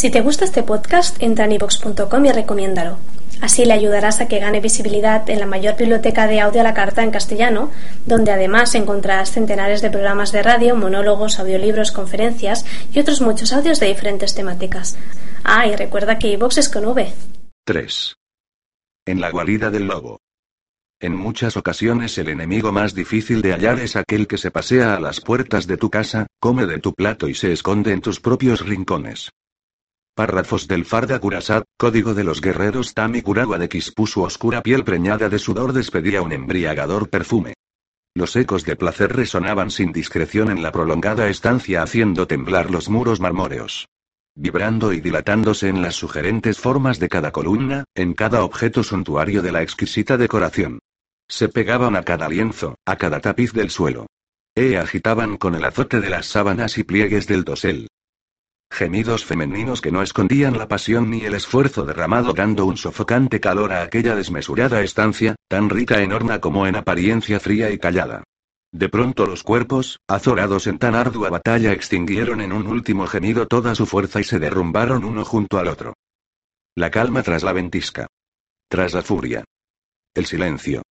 Si te gusta este podcast, entra en ivox.com y recomiéndalo. Así le ayudarás a que gane visibilidad en la mayor biblioteca de audio a la carta en castellano, donde además encontrarás centenares de programas de radio, monólogos, audiolibros, conferencias y otros muchos audios de diferentes temáticas. Ah, y recuerda que iVox es con V. 3. En la guarida del lobo. En muchas ocasiones el enemigo más difícil de hallar es aquel que se pasea a las puertas de tu casa, come de tu plato y se esconde en tus propios rincones. Párrafos del Farda Kurasad, código de los guerreros Tami Kurawa de Kispu su oscura piel preñada de sudor despedía un embriagador perfume. Los ecos de placer resonaban sin discreción en la prolongada estancia haciendo temblar los muros marmóreos. Vibrando y dilatándose en las sugerentes formas de cada columna, en cada objeto suntuario de la exquisita decoración. Se pegaban a cada lienzo, a cada tapiz del suelo. E agitaban con el azote de las sábanas y pliegues del dosel. Gemidos femeninos que no escondían la pasión ni el esfuerzo derramado dando un sofocante calor a aquella desmesurada estancia, tan rica en horna como en apariencia fría y callada. De pronto los cuerpos, azorados en tan ardua batalla, extinguieron en un último gemido toda su fuerza y se derrumbaron uno junto al otro. La calma tras la ventisca. Tras la furia. El silencio.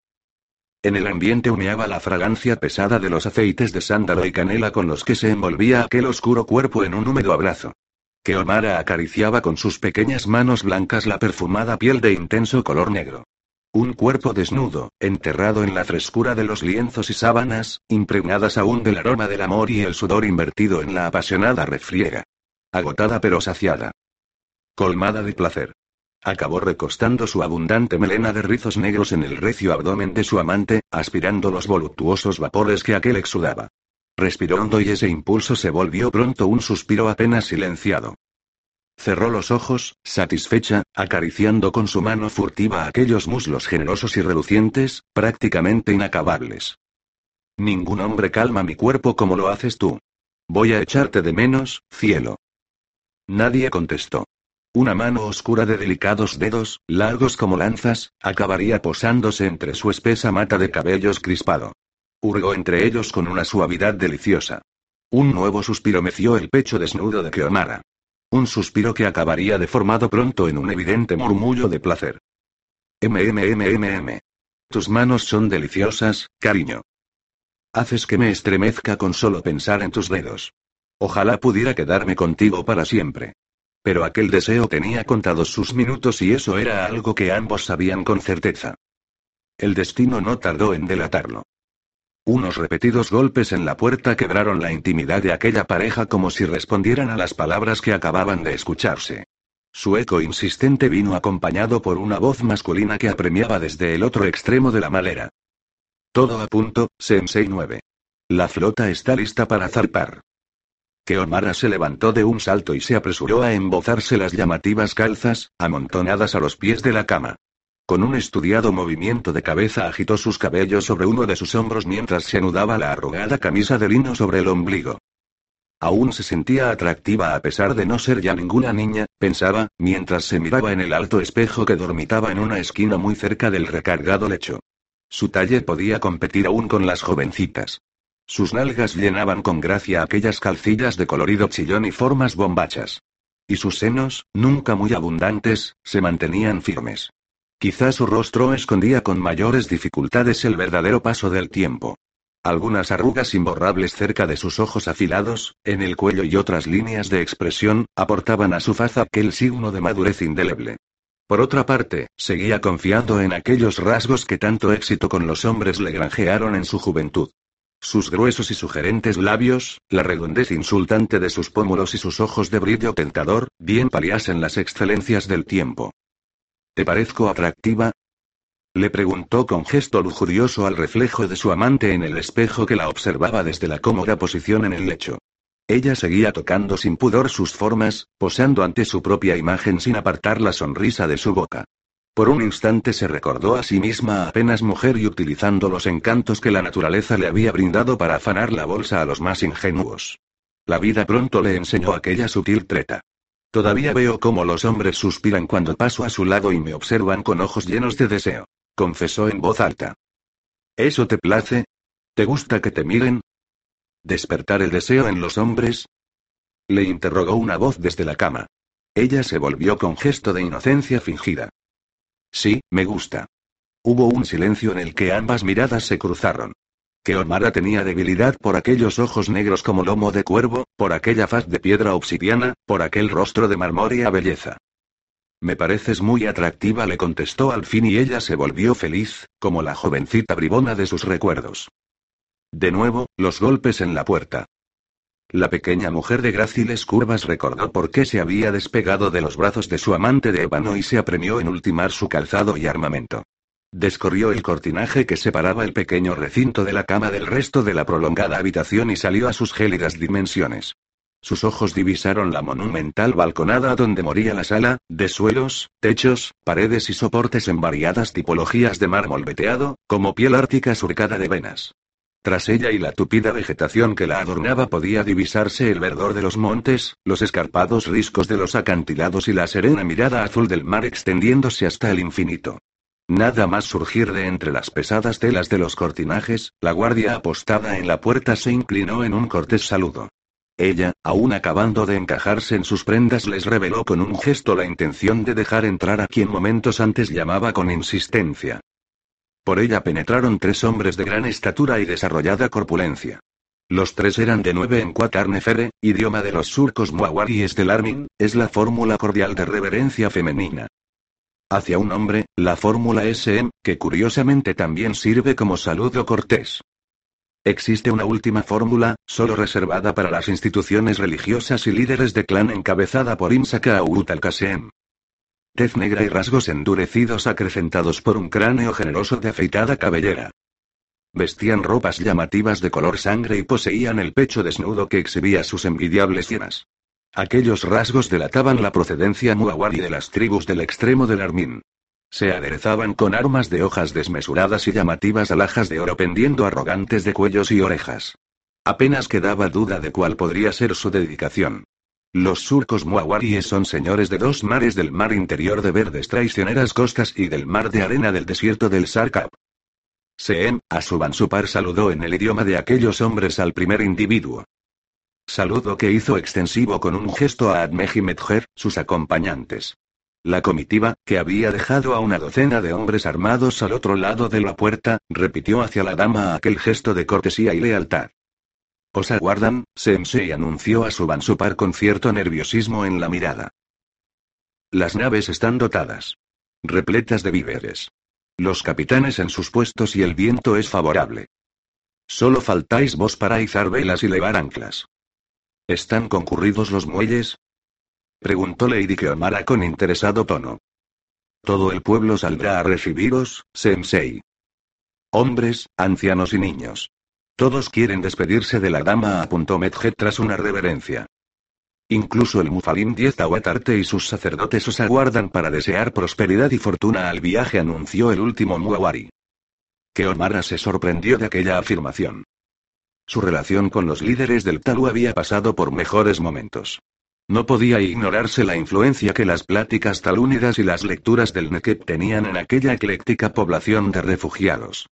En el ambiente humeaba la fragancia pesada de los aceites de sándalo y canela con los que se envolvía aquel oscuro cuerpo en un húmedo abrazo. Que Omara acariciaba con sus pequeñas manos blancas la perfumada piel de intenso color negro. Un cuerpo desnudo, enterrado en la frescura de los lienzos y sábanas, impregnadas aún del aroma del amor y el sudor invertido en la apasionada refriega. Agotada pero saciada. Colmada de placer. Acabó recostando su abundante melena de rizos negros en el recio abdomen de su amante, aspirando los voluptuosos vapores que aquel exudaba. Respiró hondo y ese impulso se volvió pronto un suspiro apenas silenciado. Cerró los ojos, satisfecha, acariciando con su mano furtiva aquellos muslos generosos y relucientes, prácticamente inacabables. Ningún hombre calma mi cuerpo como lo haces tú. Voy a echarte de menos, cielo. Nadie contestó. Una mano oscura de delicados dedos, largos como lanzas, acabaría posándose entre su espesa mata de cabellos crispado. Hurgó entre ellos con una suavidad deliciosa. Un nuevo suspiro meció el pecho desnudo de Keomara. Un suspiro que acabaría deformado pronto en un evidente murmullo de placer. MMMMM. Tus manos son deliciosas, cariño. Haces que me estremezca con solo pensar en tus dedos. Ojalá pudiera quedarme contigo para siempre. Pero aquel deseo tenía contados sus minutos y eso era algo que ambos sabían con certeza. El destino no tardó en delatarlo. Unos repetidos golpes en la puerta quebraron la intimidad de aquella pareja como si respondieran a las palabras que acababan de escucharse. Su eco insistente vino acompañado por una voz masculina que apremiaba desde el otro extremo de la malera. Todo a punto, Sensei 9. La flota está lista para zarpar que Omara se levantó de un salto y se apresuró a embozarse las llamativas calzas, amontonadas a los pies de la cama. Con un estudiado movimiento de cabeza agitó sus cabellos sobre uno de sus hombros mientras se anudaba la arrugada camisa de lino sobre el ombligo. Aún se sentía atractiva a pesar de no ser ya ninguna niña, pensaba, mientras se miraba en el alto espejo que dormitaba en una esquina muy cerca del recargado lecho. Su talle podía competir aún con las jovencitas. Sus nalgas llenaban con gracia aquellas calcillas de colorido chillón y formas bombachas. Y sus senos, nunca muy abundantes, se mantenían firmes. Quizá su rostro escondía con mayores dificultades el verdadero paso del tiempo. Algunas arrugas imborrables cerca de sus ojos afilados, en el cuello y otras líneas de expresión, aportaban a su faz aquel signo de madurez indeleble. Por otra parte, seguía confiando en aquellos rasgos que tanto éxito con los hombres le granjearon en su juventud. Sus gruesos y sugerentes labios, la redondez insultante de sus pómulos y sus ojos de brillo tentador, bien paliasen las excelencias del tiempo. ¿Te parezco atractiva? Le preguntó con gesto lujurioso al reflejo de su amante en el espejo que la observaba desde la cómoda posición en el lecho. Ella seguía tocando sin pudor sus formas, posando ante su propia imagen sin apartar la sonrisa de su boca. Por un instante se recordó a sí misma apenas mujer y utilizando los encantos que la naturaleza le había brindado para afanar la bolsa a los más ingenuos. La vida pronto le enseñó aquella sutil treta. Todavía veo cómo los hombres suspiran cuando paso a su lado y me observan con ojos llenos de deseo, confesó en voz alta. ¿Eso te place? ¿Te gusta que te miren? ¿Despertar el deseo en los hombres? Le interrogó una voz desde la cama. Ella se volvió con gesto de inocencia fingida. Sí, me gusta. Hubo un silencio en el que ambas miradas se cruzaron. Que Omara tenía debilidad por aquellos ojos negros como lomo de cuervo, por aquella faz de piedra obsidiana, por aquel rostro de marmórea belleza. Me pareces muy atractiva, le contestó al fin y ella se volvió feliz, como la jovencita bribona de sus recuerdos. De nuevo, los golpes en la puerta. La pequeña mujer de gráciles curvas recordó por qué se había despegado de los brazos de su amante de ébano y se apremió en ultimar su calzado y armamento. Descorrió el cortinaje que separaba el pequeño recinto de la cama del resto de la prolongada habitación y salió a sus gélidas dimensiones. Sus ojos divisaron la monumental balconada donde moría la sala, de suelos, techos, paredes y soportes en variadas tipologías de mármol veteado, como piel ártica surcada de venas. Tras ella y la tupida vegetación que la adornaba podía divisarse el verdor de los montes, los escarpados riscos de los acantilados y la serena mirada azul del mar extendiéndose hasta el infinito. Nada más surgir de entre las pesadas telas de los cortinajes, la guardia apostada en la puerta se inclinó en un cortés saludo. Ella, aún acabando de encajarse en sus prendas, les reveló con un gesto la intención de dejar entrar a quien momentos antes llamaba con insistencia. Por ella penetraron tres hombres de gran estatura y desarrollada corpulencia. Los tres eran de nueve en Quatarnefere, idioma de los surcos muawaríes del Armin, es la fórmula cordial de reverencia femenina. Hacia un hombre, la fórmula SM, que curiosamente también sirve como saludo cortés. Existe una última fórmula, solo reservada para las instituciones religiosas y líderes de clan encabezada por Imsaka al Kasem tez negra y rasgos endurecidos acrecentados por un cráneo generoso de afeitada cabellera. Vestían ropas llamativas de color sangre y poseían el pecho desnudo que exhibía sus envidiables llenas. Aquellos rasgos delataban la procedencia muawari de las tribus del extremo del Armin. Se aderezaban con armas de hojas desmesuradas y llamativas alhajas de oro pendiendo arrogantes de cuellos y orejas. Apenas quedaba duda de cuál podría ser su dedicación. Los surcos muawaríes son señores de dos mares del mar interior de verdes traicioneras costas y del mar de arena del desierto del Sarkap. Seem, Asubansupar saludó en el idioma de aquellos hombres al primer individuo. Saludo que hizo extensivo con un gesto a Admeji Medjer, sus acompañantes. La comitiva, que había dejado a una docena de hombres armados al otro lado de la puerta, repitió hacia la dama aquel gesto de cortesía y lealtad. Os aguardan, Sensei anunció a su Bansupar con cierto nerviosismo en la mirada. Las naves están dotadas. Repletas de víveres. Los capitanes en sus puestos y el viento es favorable. Solo faltáis vos para izar velas y levar anclas. ¿Están concurridos los muelles? Preguntó Lady Keomara con interesado tono. Todo el pueblo saldrá a recibiros, Sensei. Hombres, ancianos y niños. Todos quieren despedirse de la dama, apuntó Medjet tras una reverencia. Incluso el Mufalim Diez Tawatarte y sus sacerdotes os aguardan para desear prosperidad y fortuna al viaje, anunció el último Muawari. Que Omara se sorprendió de aquella afirmación. Su relación con los líderes del Talu había pasado por mejores momentos. No podía ignorarse la influencia que las pláticas talúnidas y las lecturas del Nekep tenían en aquella ecléctica población de refugiados.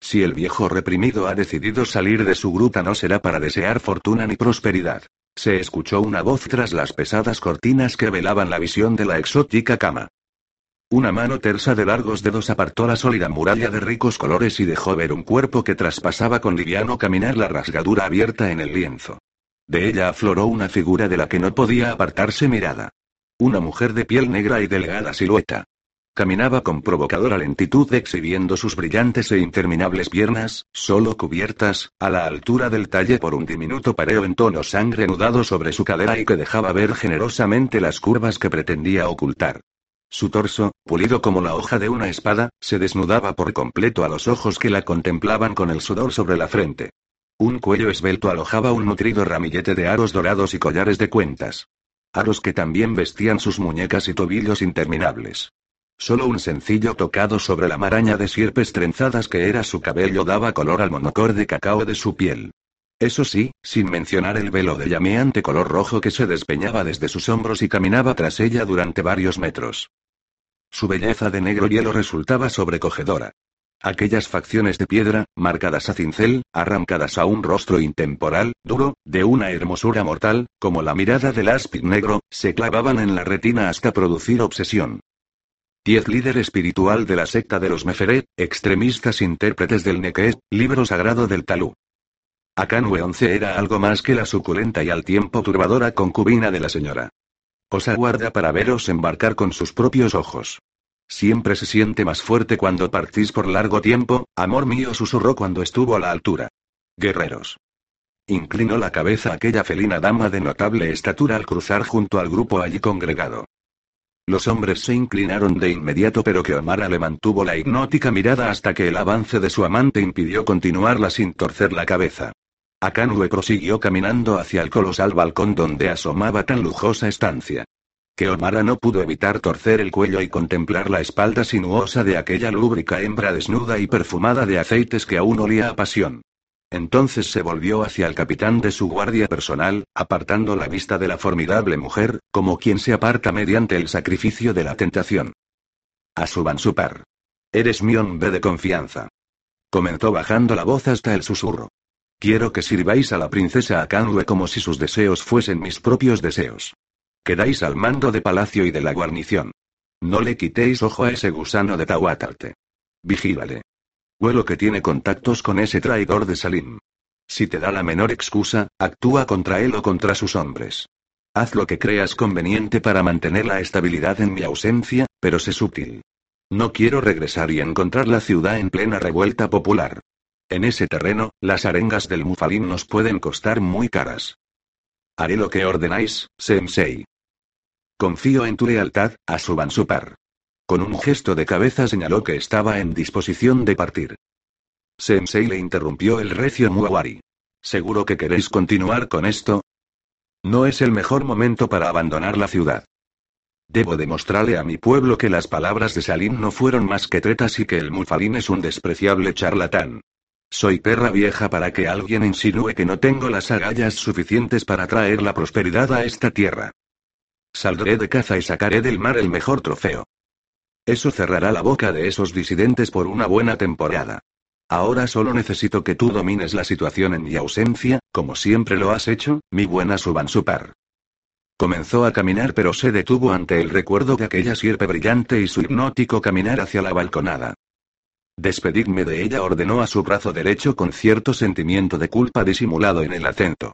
Si el viejo reprimido ha decidido salir de su gruta no será para desear fortuna ni prosperidad. Se escuchó una voz tras las pesadas cortinas que velaban la visión de la exótica cama. Una mano tersa de largos dedos apartó la sólida muralla de ricos colores y dejó ver un cuerpo que traspasaba con liviano caminar la rasgadura abierta en el lienzo. De ella afloró una figura de la que no podía apartarse mirada. Una mujer de piel negra y delgada silueta. Caminaba con provocadora lentitud exhibiendo sus brillantes e interminables piernas, solo cubiertas, a la altura del talle por un diminuto pareo en tono sangre nudado sobre su cadera y que dejaba ver generosamente las curvas que pretendía ocultar. Su torso, pulido como la hoja de una espada, se desnudaba por completo a los ojos que la contemplaban con el sudor sobre la frente. Un cuello esbelto alojaba un nutrido ramillete de aros dorados y collares de cuentas. Aros que también vestían sus muñecas y tobillos interminables. Solo un sencillo tocado sobre la maraña de sierpes trenzadas que era su cabello daba color al monocor de cacao de su piel. Eso sí, sin mencionar el velo de llameante color rojo que se despeñaba desde sus hombros y caminaba tras ella durante varios metros. Su belleza de negro hielo resultaba sobrecogedora. Aquellas facciones de piedra, marcadas a cincel, arrancadas a un rostro intemporal, duro, de una hermosura mortal, como la mirada del áspid negro, se clavaban en la retina hasta producir obsesión. Diez líder espiritual de la secta de los Meferet, extremistas intérpretes del Neket, libro sagrado del Talú. Akanwe 11 era algo más que la suculenta y al tiempo turbadora concubina de la señora. Os aguarda para veros embarcar con sus propios ojos. Siempre se siente más fuerte cuando partís por largo tiempo, amor mío susurró cuando estuvo a la altura. Guerreros. Inclinó la cabeza aquella felina dama de notable estatura al cruzar junto al grupo allí congregado. Los hombres se inclinaron de inmediato, pero que Omara le mantuvo la hipnótica mirada hasta que el avance de su amante impidió continuarla sin torcer la cabeza. Akanwe prosiguió caminando hacia el colosal balcón donde asomaba tan lujosa estancia. Que Omara no pudo evitar torcer el cuello y contemplar la espalda sinuosa de aquella lúbrica hembra desnuda y perfumada de aceites que aún olía a pasión. Entonces se volvió hacia el capitán de su guardia personal, apartando la vista de la formidable mujer, como quien se aparta mediante el sacrificio de la tentación. A su Supar. Eres mi hombre de confianza. Comentó bajando la voz hasta el susurro. Quiero que sirváis a la princesa Akanwe como si sus deseos fuesen mis propios deseos. Quedáis al mando de palacio y de la guarnición. No le quitéis ojo a ese gusano de Tawatarte. Vigílale. Huelo que tiene contactos con ese traidor de Salim. Si te da la menor excusa, actúa contra él o contra sus hombres. Haz lo que creas conveniente para mantener la estabilidad en mi ausencia, pero sé sutil. No quiero regresar y encontrar la ciudad en plena revuelta popular. En ese terreno, las arengas del Mufalín nos pueden costar muy caras. Haré lo que ordenáis, Sensei. Confío en tu lealtad, a Subansupar. Con un gesto de cabeza señaló que estaba en disposición de partir. Sensei le interrumpió el recio Muawari. ¿Seguro que queréis continuar con esto? No es el mejor momento para abandonar la ciudad. Debo demostrarle a mi pueblo que las palabras de Salim no fueron más que tretas y que el Mufalín es un despreciable charlatán. Soy perra vieja para que alguien insinúe que no tengo las agallas suficientes para traer la prosperidad a esta tierra. Saldré de caza y sacaré del mar el mejor trofeo. Eso cerrará la boca de esos disidentes por una buena temporada. Ahora solo necesito que tú domines la situación en mi ausencia, como siempre lo has hecho, mi buena Subansupar. Comenzó a caminar pero se detuvo ante el recuerdo de aquella sierpe brillante y su hipnótico caminar hacia la balconada. Despedidme de ella ordenó a su brazo derecho con cierto sentimiento de culpa disimulado en el acento.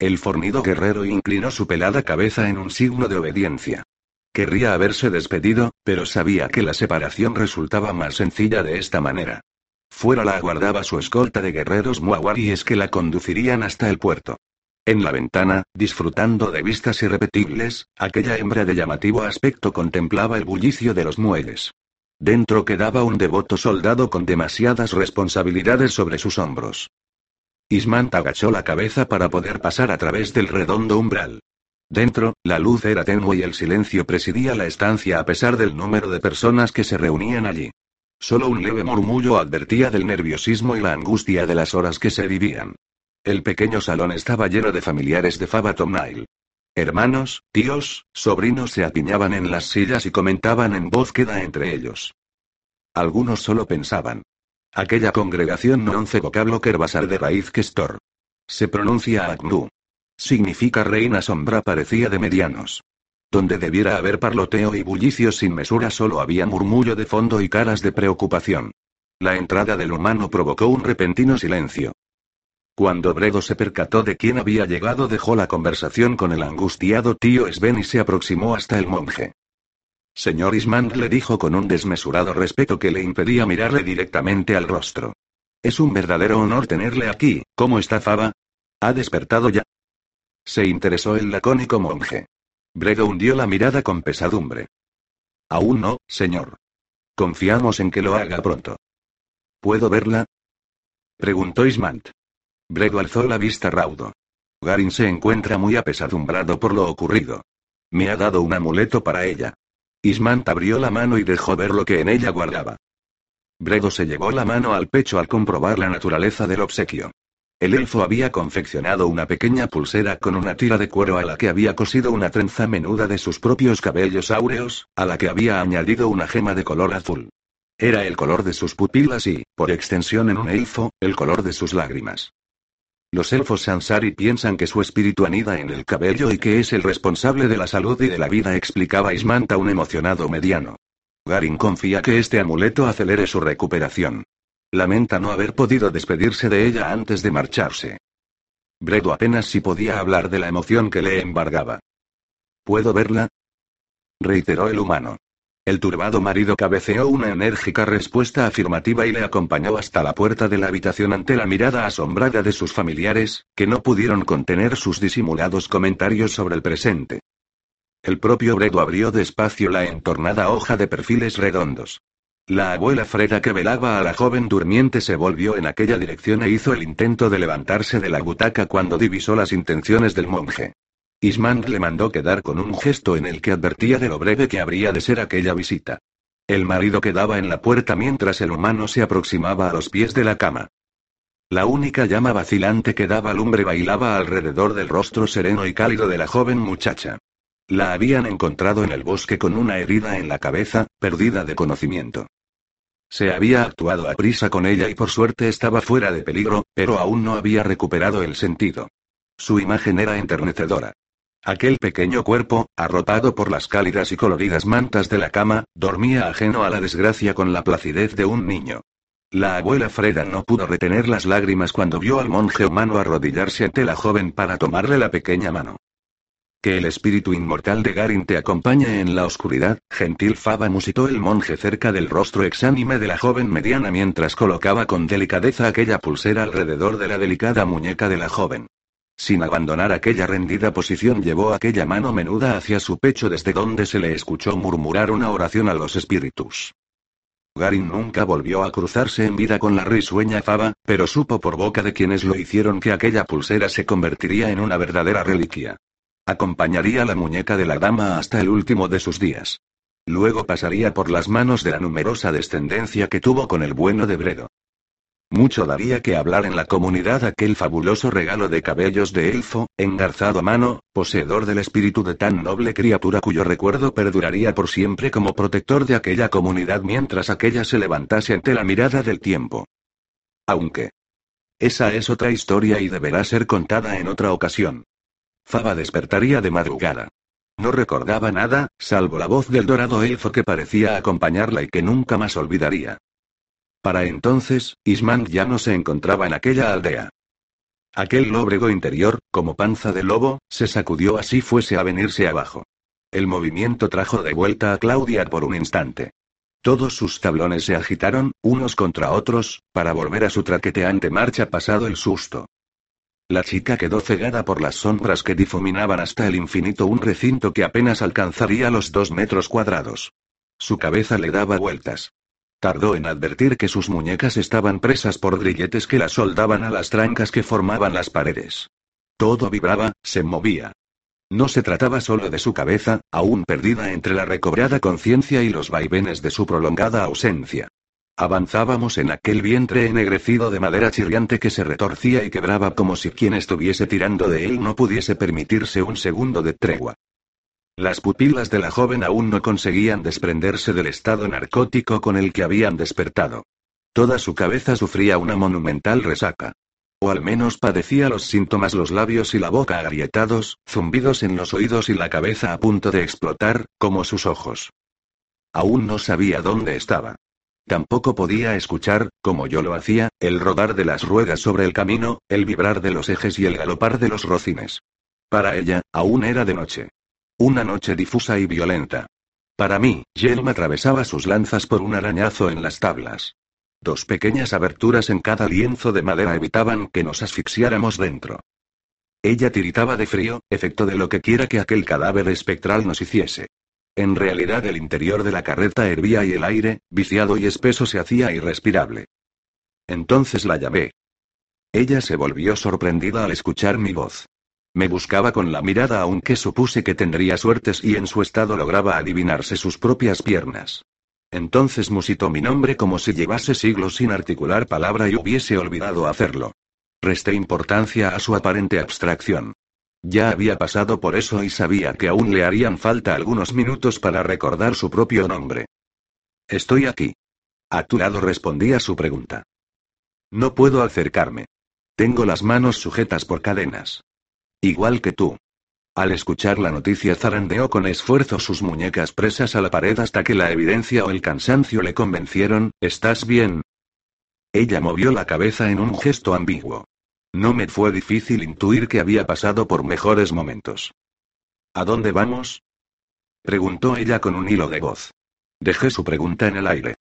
El fornido guerrero inclinó su pelada cabeza en un signo de obediencia. Querría haberse despedido, pero sabía que la separación resultaba más sencilla de esta manera. Fuera la aguardaba su escolta de guerreros muawaríes que la conducirían hasta el puerto. En la ventana, disfrutando de vistas irrepetibles, aquella hembra de llamativo aspecto contemplaba el bullicio de los muelles. Dentro quedaba un devoto soldado con demasiadas responsabilidades sobre sus hombros. Ismant agachó la cabeza para poder pasar a través del redondo umbral. Dentro, la luz era tenue y el silencio presidía la estancia a pesar del número de personas que se reunían allí. Solo un leve murmullo advertía del nerviosismo y la angustia de las horas que se vivían. El pequeño salón estaba lleno de familiares de Fabatom Nile. Hermanos, tíos, sobrinos se apiñaban en las sillas y comentaban en voz queda entre ellos. Algunos solo pensaban. Aquella congregación no once vocablo kerbasar de raíz Kestor. Se pronuncia Agnu. Significa reina sombra parecía de medianos. Donde debiera haber parloteo y bullicio sin mesura solo había murmullo de fondo y caras de preocupación. La entrada del humano provocó un repentino silencio. Cuando Bredo se percató de quién había llegado dejó la conversación con el angustiado tío Sven y se aproximó hasta el monje. Señor Ismand le dijo con un desmesurado respeto que le impedía mirarle directamente al rostro. Es un verdadero honor tenerle aquí, ¿cómo está Faba? ¿Ha despertado ya? Se interesó el lacónico monje. Bredo hundió la mirada con pesadumbre. Aún no, señor. Confiamos en que lo haga pronto. ¿Puedo verla? Preguntó Ismant. Bredo alzó la vista raudo. Garin se encuentra muy apesadumbrado por lo ocurrido. Me ha dado un amuleto para ella. Ismant abrió la mano y dejó ver lo que en ella guardaba. Bredo se llevó la mano al pecho al comprobar la naturaleza del obsequio. El elfo había confeccionado una pequeña pulsera con una tira de cuero a la que había cosido una trenza menuda de sus propios cabellos áureos, a la que había añadido una gema de color azul. Era el color de sus pupilas y, por extensión en un elfo, el color de sus lágrimas. Los elfos Sansari piensan que su espíritu anida en el cabello y que es el responsable de la salud y de la vida, explicaba Ismanta un emocionado mediano. Garin confía que este amuleto acelere su recuperación. Lamenta no haber podido despedirse de ella antes de marcharse. Bredo apenas si podía hablar de la emoción que le embargaba. ¿Puedo verla? reiteró el humano. El turbado marido cabeceó una enérgica respuesta afirmativa y le acompañó hasta la puerta de la habitación ante la mirada asombrada de sus familiares, que no pudieron contener sus disimulados comentarios sobre el presente. El propio Bredo abrió despacio la entornada hoja de perfiles redondos. La abuela Freda que velaba a la joven durmiente se volvió en aquella dirección e hizo el intento de levantarse de la butaca cuando divisó las intenciones del monje. Ismand le mandó quedar con un gesto en el que advertía de lo breve que habría de ser aquella visita. El marido quedaba en la puerta mientras el humano se aproximaba a los pies de la cama. La única llama vacilante que daba lumbre bailaba alrededor del rostro sereno y cálido de la joven muchacha. La habían encontrado en el bosque con una herida en la cabeza, perdida de conocimiento. Se había actuado a prisa con ella y por suerte estaba fuera de peligro, pero aún no había recuperado el sentido. Su imagen era enternecedora. Aquel pequeño cuerpo, arropado por las cálidas y coloridas mantas de la cama, dormía ajeno a la desgracia con la placidez de un niño. La abuela Freda no pudo retener las lágrimas cuando vio al monje humano arrodillarse ante la joven para tomarle la pequeña mano. Que el espíritu inmortal de Garin te acompañe en la oscuridad, gentil Faba musitó el monje cerca del rostro exánime de la joven mediana mientras colocaba con delicadeza aquella pulsera alrededor de la delicada muñeca de la joven. Sin abandonar aquella rendida posición llevó aquella mano menuda hacia su pecho desde donde se le escuchó murmurar una oración a los espíritus. Garin nunca volvió a cruzarse en vida con la risueña Faba, pero supo por boca de quienes lo hicieron que aquella pulsera se convertiría en una verdadera reliquia. Acompañaría la muñeca de la dama hasta el último de sus días. Luego pasaría por las manos de la numerosa descendencia que tuvo con el bueno de Bredo. Mucho daría que hablar en la comunidad aquel fabuloso regalo de cabellos de elfo, engarzado a mano, poseedor del espíritu de tan noble criatura cuyo recuerdo perduraría por siempre como protector de aquella comunidad mientras aquella se levantase ante la mirada del tiempo. Aunque. Esa es otra historia y deberá ser contada en otra ocasión. Faba despertaría de madrugada. No recordaba nada, salvo la voz del dorado elfo que parecía acompañarla y que nunca más olvidaría. Para entonces, Ismand ya no se encontraba en aquella aldea. Aquel lóbrego interior, como panza de lobo, se sacudió así fuese a venirse abajo. El movimiento trajo de vuelta a Claudia por un instante. Todos sus tablones se agitaron, unos contra otros, para volver a su traqueteante marcha pasado el susto. La chica quedó cegada por las sombras que difuminaban hasta el infinito un recinto que apenas alcanzaría los dos metros cuadrados. Su cabeza le daba vueltas. Tardó en advertir que sus muñecas estaban presas por grilletes que las soldaban a las trancas que formaban las paredes. Todo vibraba, se movía. No se trataba solo de su cabeza, aún perdida entre la recobrada conciencia y los vaivenes de su prolongada ausencia. Avanzábamos en aquel vientre ennegrecido de madera chirriante que se retorcía y quebraba como si quien estuviese tirando de él no pudiese permitirse un segundo de tregua. Las pupilas de la joven aún no conseguían desprenderse del estado narcótico con el que habían despertado. Toda su cabeza sufría una monumental resaca. O al menos padecía los síntomas los labios y la boca agrietados, zumbidos en los oídos y la cabeza a punto de explotar, como sus ojos. Aún no sabía dónde estaba. Tampoco podía escuchar, como yo lo hacía, el rodar de las ruedas sobre el camino, el vibrar de los ejes y el galopar de los rocines. Para ella, aún era de noche. Una noche difusa y violenta. Para mí, Yelm atravesaba sus lanzas por un arañazo en las tablas. Dos pequeñas aberturas en cada lienzo de madera evitaban que nos asfixiáramos dentro. Ella tiritaba de frío, efecto de lo que quiera que aquel cadáver espectral nos hiciese. En realidad el interior de la carreta hervía y el aire, viciado y espeso, se hacía irrespirable. Entonces la llamé. Ella se volvió sorprendida al escuchar mi voz. Me buscaba con la mirada aunque supuse que tendría suertes y en su estado lograba adivinarse sus propias piernas. Entonces musitó mi nombre como si llevase siglos sin articular palabra y hubiese olvidado hacerlo. Resté importancia a su aparente abstracción. Ya había pasado por eso y sabía que aún le harían falta algunos minutos para recordar su propio nombre. Estoy aquí. A tu lado respondí a su pregunta. No puedo acercarme. Tengo las manos sujetas por cadenas. Igual que tú. Al escuchar la noticia zarandeó con esfuerzo sus muñecas presas a la pared hasta que la evidencia o el cansancio le convencieron, ¿estás bien? Ella movió la cabeza en un gesto ambiguo. No me fue difícil intuir que había pasado por mejores momentos. ¿A dónde vamos? preguntó ella con un hilo de voz. Dejé su pregunta en el aire.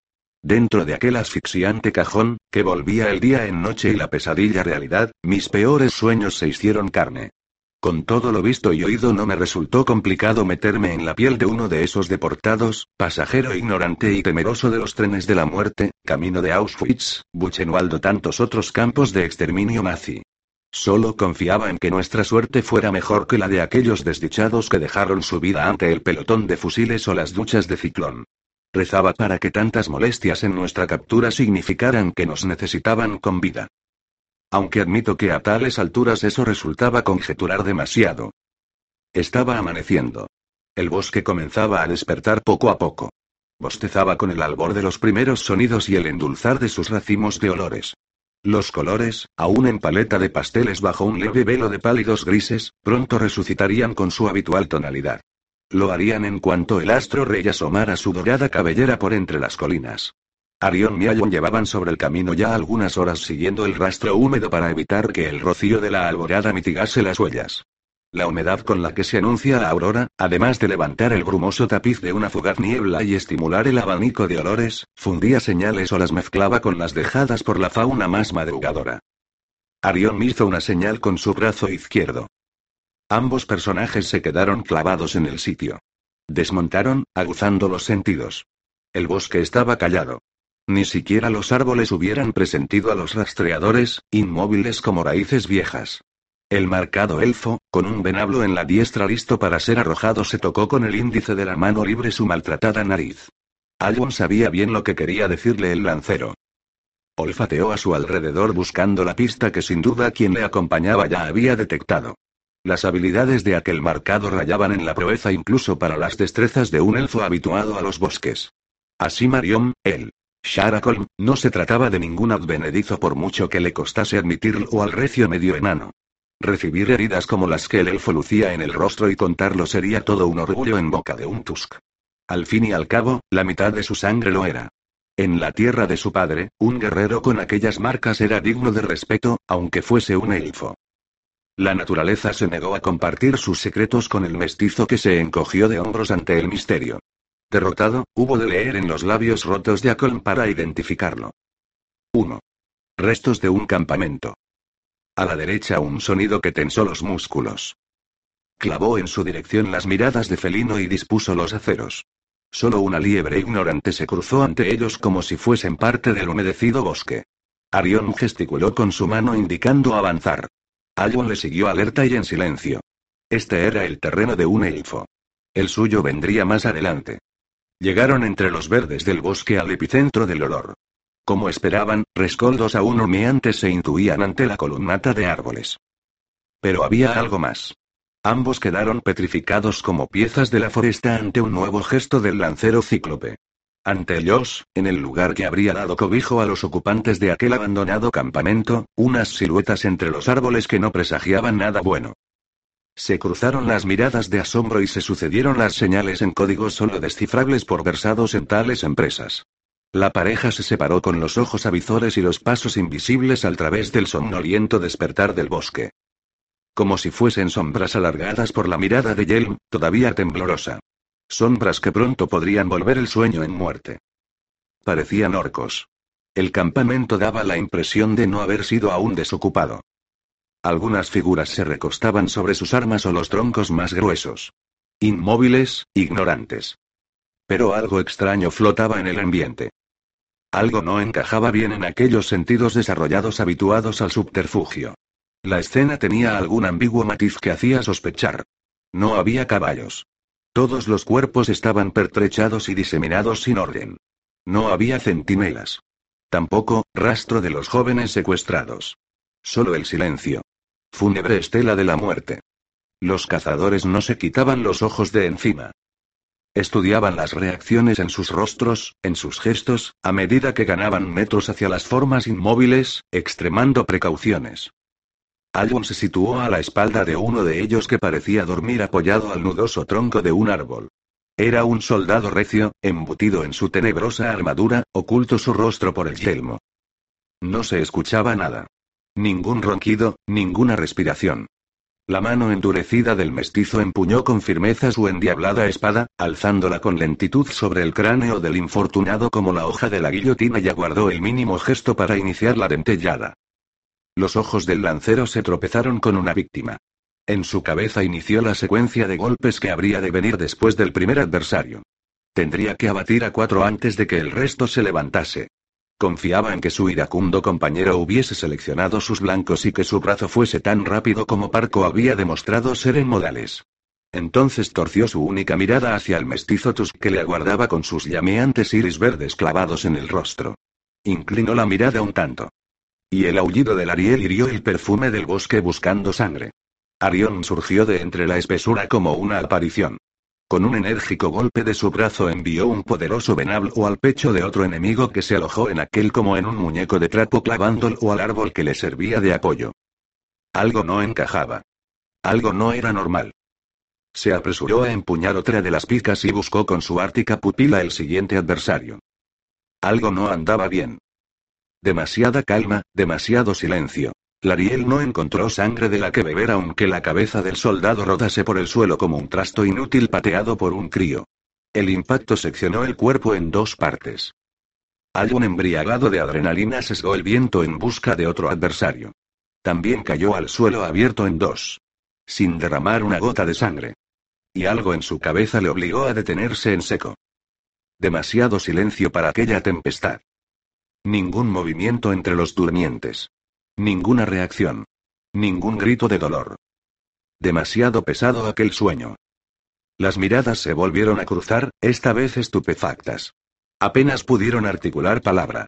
Dentro de aquel asfixiante cajón, que volvía el día en noche y la pesadilla realidad, mis peores sueños se hicieron carne. Con todo lo visto y oído no me resultó complicado meterme en la piel de uno de esos deportados, pasajero ignorante y temeroso de los trenes de la muerte, camino de Auschwitz, Buchenwald o tantos otros campos de exterminio nazi. Solo confiaba en que nuestra suerte fuera mejor que la de aquellos desdichados que dejaron su vida ante el pelotón de fusiles o las duchas de ciclón. Rezaba para que tantas molestias en nuestra captura significaran que nos necesitaban con vida. Aunque admito que a tales alturas eso resultaba conjeturar demasiado. Estaba amaneciendo. El bosque comenzaba a despertar poco a poco. Bostezaba con el albor de los primeros sonidos y el endulzar de sus racimos de olores. Los colores, aún en paleta de pasteles bajo un leve velo de pálidos grises, pronto resucitarían con su habitual tonalidad. Lo harían en cuanto el astro rey asomara su dorada cabellera por entre las colinas. Arión y Ayón llevaban sobre el camino ya algunas horas siguiendo el rastro húmedo para evitar que el rocío de la alborada mitigase las huellas. La humedad con la que se anuncia la aurora, además de levantar el brumoso tapiz de una fugaz niebla y estimular el abanico de olores, fundía señales o las mezclaba con las dejadas por la fauna más madrugadora. Arión hizo una señal con su brazo izquierdo. Ambos personajes se quedaron clavados en el sitio. Desmontaron, aguzando los sentidos. El bosque estaba callado. Ni siquiera los árboles hubieran presentido a los rastreadores, inmóviles como raíces viejas. El marcado elfo, con un venablo en la diestra listo para ser arrojado, se tocó con el índice de la mano libre su maltratada nariz. Alwyn sabía bien lo que quería decirle el lancero. Olfateó a su alrededor buscando la pista que sin duda quien le acompañaba ya había detectado. Las habilidades de aquel marcado rayaban en la proeza incluso para las destrezas de un elfo habituado a los bosques. Así Marion, él, Sharacolm, no se trataba de ningún advenedizo por mucho que le costase admitirlo al recio medio enano. Recibir heridas como las que el elfo lucía en el rostro y contarlo sería todo un orgullo en boca de un Tusk. Al fin y al cabo, la mitad de su sangre lo era. En la tierra de su padre, un guerrero con aquellas marcas era digno de respeto, aunque fuese un elfo. La naturaleza se negó a compartir sus secretos con el mestizo que se encogió de hombros ante el misterio. Derrotado, hubo de leer en los labios rotos de Acolm para identificarlo. 1. Restos de un campamento. A la derecha un sonido que tensó los músculos. Clavó en su dirección las miradas de felino y dispuso los aceros. Solo una liebre ignorante se cruzó ante ellos como si fuesen parte del humedecido bosque. Arión gesticuló con su mano indicando avanzar. Alwyn le siguió alerta y en silencio. Este era el terreno de un elfo. El suyo vendría más adelante. Llegaron entre los verdes del bosque al epicentro del olor. Como esperaban, rescoldos aún humeantes se intuían ante la columnata de árboles. Pero había algo más. Ambos quedaron petrificados como piezas de la foresta ante un nuevo gesto del lancero cíclope. Ante ellos, en el lugar que habría dado cobijo a los ocupantes de aquel abandonado campamento, unas siluetas entre los árboles que no presagiaban nada bueno. Se cruzaron las miradas de asombro y se sucedieron las señales en códigos solo descifrables por versados en tales empresas. La pareja se separó con los ojos avizores y los pasos invisibles al través del somnoliento despertar del bosque. Como si fuesen sombras alargadas por la mirada de Yelm, todavía temblorosa. Sombras que pronto podrían volver el sueño en muerte. Parecían orcos. El campamento daba la impresión de no haber sido aún desocupado. Algunas figuras se recostaban sobre sus armas o los troncos más gruesos. Inmóviles, ignorantes. Pero algo extraño flotaba en el ambiente. Algo no encajaba bien en aquellos sentidos desarrollados habituados al subterfugio. La escena tenía algún ambiguo matiz que hacía sospechar. No había caballos. Todos los cuerpos estaban pertrechados y diseminados sin orden. No había centinelas. Tampoco, rastro de los jóvenes secuestrados. Solo el silencio. Fúnebre estela de la muerte. Los cazadores no se quitaban los ojos de encima. Estudiaban las reacciones en sus rostros, en sus gestos, a medida que ganaban metros hacia las formas inmóviles, extremando precauciones. Alvon se situó a la espalda de uno de ellos que parecía dormir apoyado al nudoso tronco de un árbol. Era un soldado recio, embutido en su tenebrosa armadura, oculto su rostro por el yelmo. No se escuchaba nada. Ningún ronquido, ninguna respiración. La mano endurecida del mestizo empuñó con firmeza su endiablada espada, alzándola con lentitud sobre el cráneo del infortunado como la hoja de la guillotina y aguardó el mínimo gesto para iniciar la dentellada. Los ojos del lancero se tropezaron con una víctima. En su cabeza inició la secuencia de golpes que habría de venir después del primer adversario. Tendría que abatir a cuatro antes de que el resto se levantase. Confiaba en que su iracundo compañero hubiese seleccionado sus blancos y que su brazo fuese tan rápido como Parco había demostrado ser en modales. Entonces torció su única mirada hacia el mestizo Tusk que le aguardaba con sus llameantes iris verdes clavados en el rostro. Inclinó la mirada un tanto. Y el aullido del Ariel hirió el perfume del bosque buscando sangre. Arión surgió de entre la espesura como una aparición. Con un enérgico golpe de su brazo envió un poderoso venablo al pecho de otro enemigo que se alojó en aquel como en un muñeco de trapo clavándolo al árbol que le servía de apoyo. Algo no encajaba. Algo no era normal. Se apresuró a empuñar otra de las picas y buscó con su ártica pupila el siguiente adversario. Algo no andaba bien. Demasiada calma, demasiado silencio. Lariel no encontró sangre de la que beber aunque la cabeza del soldado rodase por el suelo como un trasto inútil pateado por un crío. El impacto seccionó el cuerpo en dos partes. Algún embriagado de adrenalina sesgó el viento en busca de otro adversario. También cayó al suelo abierto en dos. Sin derramar una gota de sangre. Y algo en su cabeza le obligó a detenerse en seco. Demasiado silencio para aquella tempestad. Ningún movimiento entre los durmientes. Ninguna reacción. Ningún grito de dolor. Demasiado pesado aquel sueño. Las miradas se volvieron a cruzar, esta vez estupefactas. Apenas pudieron articular palabra.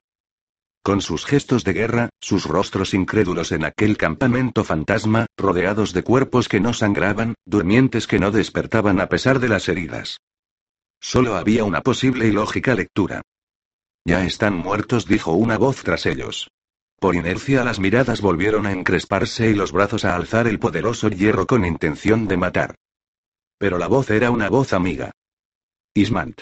Con sus gestos de guerra, sus rostros incrédulos en aquel campamento fantasma, rodeados de cuerpos que no sangraban, durmientes que no despertaban a pesar de las heridas. Solo había una posible y lógica lectura. Ya están muertos, dijo una voz tras ellos. Por inercia las miradas volvieron a encresparse y los brazos a alzar el poderoso hierro con intención de matar. Pero la voz era una voz amiga. Ismant.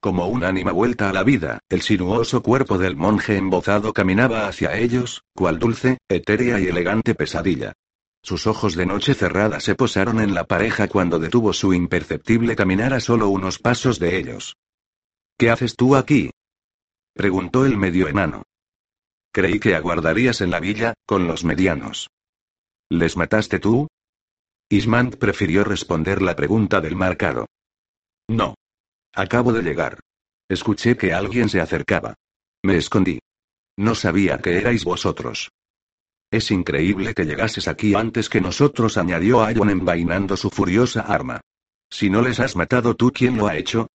Como un ánima vuelta a la vida, el sinuoso cuerpo del monje embozado caminaba hacia ellos, cual dulce, etérea y elegante pesadilla. Sus ojos de noche cerrada se posaron en la pareja cuando detuvo su imperceptible caminar a solo unos pasos de ellos. ¿Qué haces tú aquí? preguntó el medio enano. Creí que aguardarías en la villa, con los medianos. ¿Les mataste tú? Ismant prefirió responder la pregunta del marcado. No. Acabo de llegar. Escuché que alguien se acercaba. Me escondí. No sabía que erais vosotros. Es increíble que llegases aquí antes que nosotros, añadió Ion envainando su furiosa arma. Si no les has matado tú, ¿quién lo ha hecho?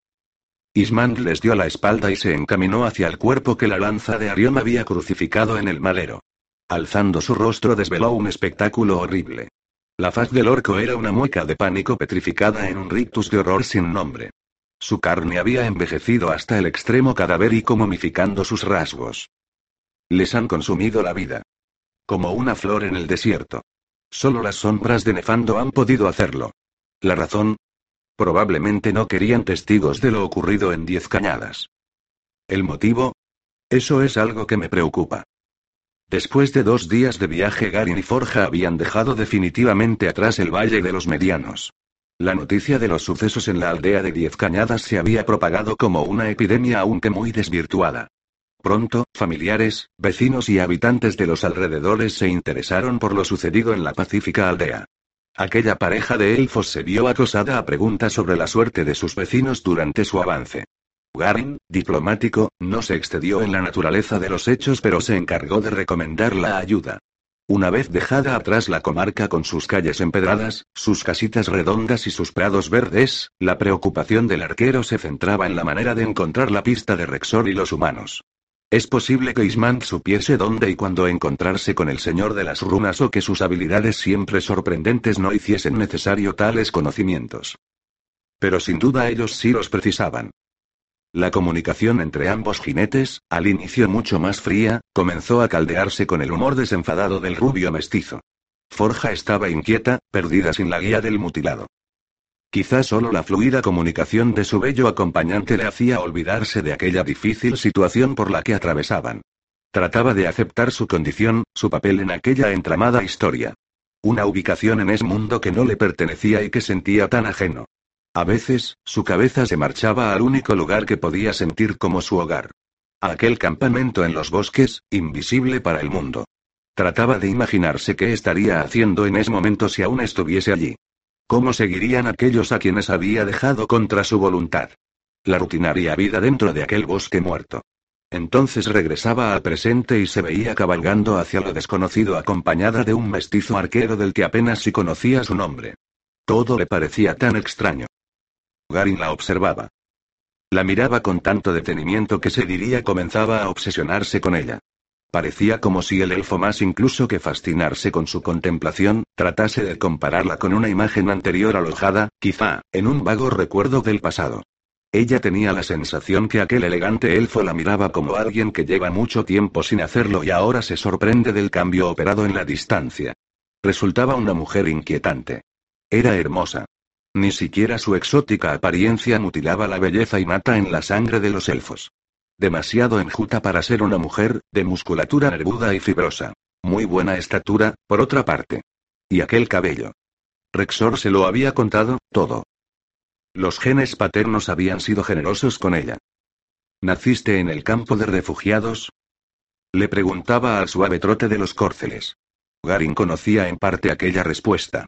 Ismand les dio la espalda y se encaminó hacia el cuerpo que la lanza de Arión había crucificado en el madero. Alzando su rostro desveló un espectáculo horrible. La faz del orco era una mueca de pánico petrificada en un rictus de horror sin nombre. Su carne había envejecido hasta el extremo cadavérico momificando sus rasgos. Les han consumido la vida. Como una flor en el desierto. Solo las sombras de Nefando han podido hacerlo. La razón, Probablemente no querían testigos de lo ocurrido en Diez Cañadas. ¿El motivo? Eso es algo que me preocupa. Después de dos días de viaje, Garin y Forja habían dejado definitivamente atrás el Valle de los Medianos. La noticia de los sucesos en la aldea de Diez Cañadas se había propagado como una epidemia aunque muy desvirtuada. Pronto, familiares, vecinos y habitantes de los alrededores se interesaron por lo sucedido en la pacífica aldea. Aquella pareja de elfos se vio acosada a preguntas sobre la suerte de sus vecinos durante su avance. Garin, diplomático, no se excedió en la naturaleza de los hechos pero se encargó de recomendar la ayuda. Una vez dejada atrás la comarca con sus calles empedradas, sus casitas redondas y sus prados verdes, la preocupación del arquero se centraba en la manera de encontrar la pista de Rexor y los humanos. Es posible que Ismant supiese dónde y cuándo encontrarse con el Señor de las Runas o que sus habilidades siempre sorprendentes no hiciesen necesario tales conocimientos. Pero sin duda ellos sí los precisaban. La comunicación entre ambos jinetes, al inicio mucho más fría, comenzó a caldearse con el humor desenfadado del rubio mestizo. Forja estaba inquieta, perdida sin la guía del mutilado. Quizá solo la fluida comunicación de su bello acompañante le hacía olvidarse de aquella difícil situación por la que atravesaban. Trataba de aceptar su condición, su papel en aquella entramada historia. Una ubicación en ese mundo que no le pertenecía y que sentía tan ajeno. A veces, su cabeza se marchaba al único lugar que podía sentir como su hogar. A aquel campamento en los bosques, invisible para el mundo. Trataba de imaginarse qué estaría haciendo en ese momento si aún estuviese allí. ¿Cómo seguirían aquellos a quienes había dejado contra su voluntad? La rutinaria vida dentro de aquel bosque muerto. Entonces regresaba al presente y se veía cabalgando hacia lo desconocido acompañada de un mestizo arquero del que apenas si conocía su nombre. Todo le parecía tan extraño. Garin la observaba. La miraba con tanto detenimiento que se diría comenzaba a obsesionarse con ella. Parecía como si el elfo más incluso que fascinarse con su contemplación, tratase de compararla con una imagen anterior alojada, quizá, en un vago recuerdo del pasado. Ella tenía la sensación que aquel elegante elfo la miraba como alguien que lleva mucho tiempo sin hacerlo y ahora se sorprende del cambio operado en la distancia. Resultaba una mujer inquietante. Era hermosa. Ni siquiera su exótica apariencia mutilaba la belleza innata en la sangre de los elfos. Demasiado enjuta para ser una mujer, de musculatura nervuda y fibrosa. Muy buena estatura, por otra parte. Y aquel cabello. Rexor se lo había contado, todo. Los genes paternos habían sido generosos con ella. ¿Naciste en el campo de refugiados? Le preguntaba al suave trote de los córceles. Garin conocía en parte aquella respuesta.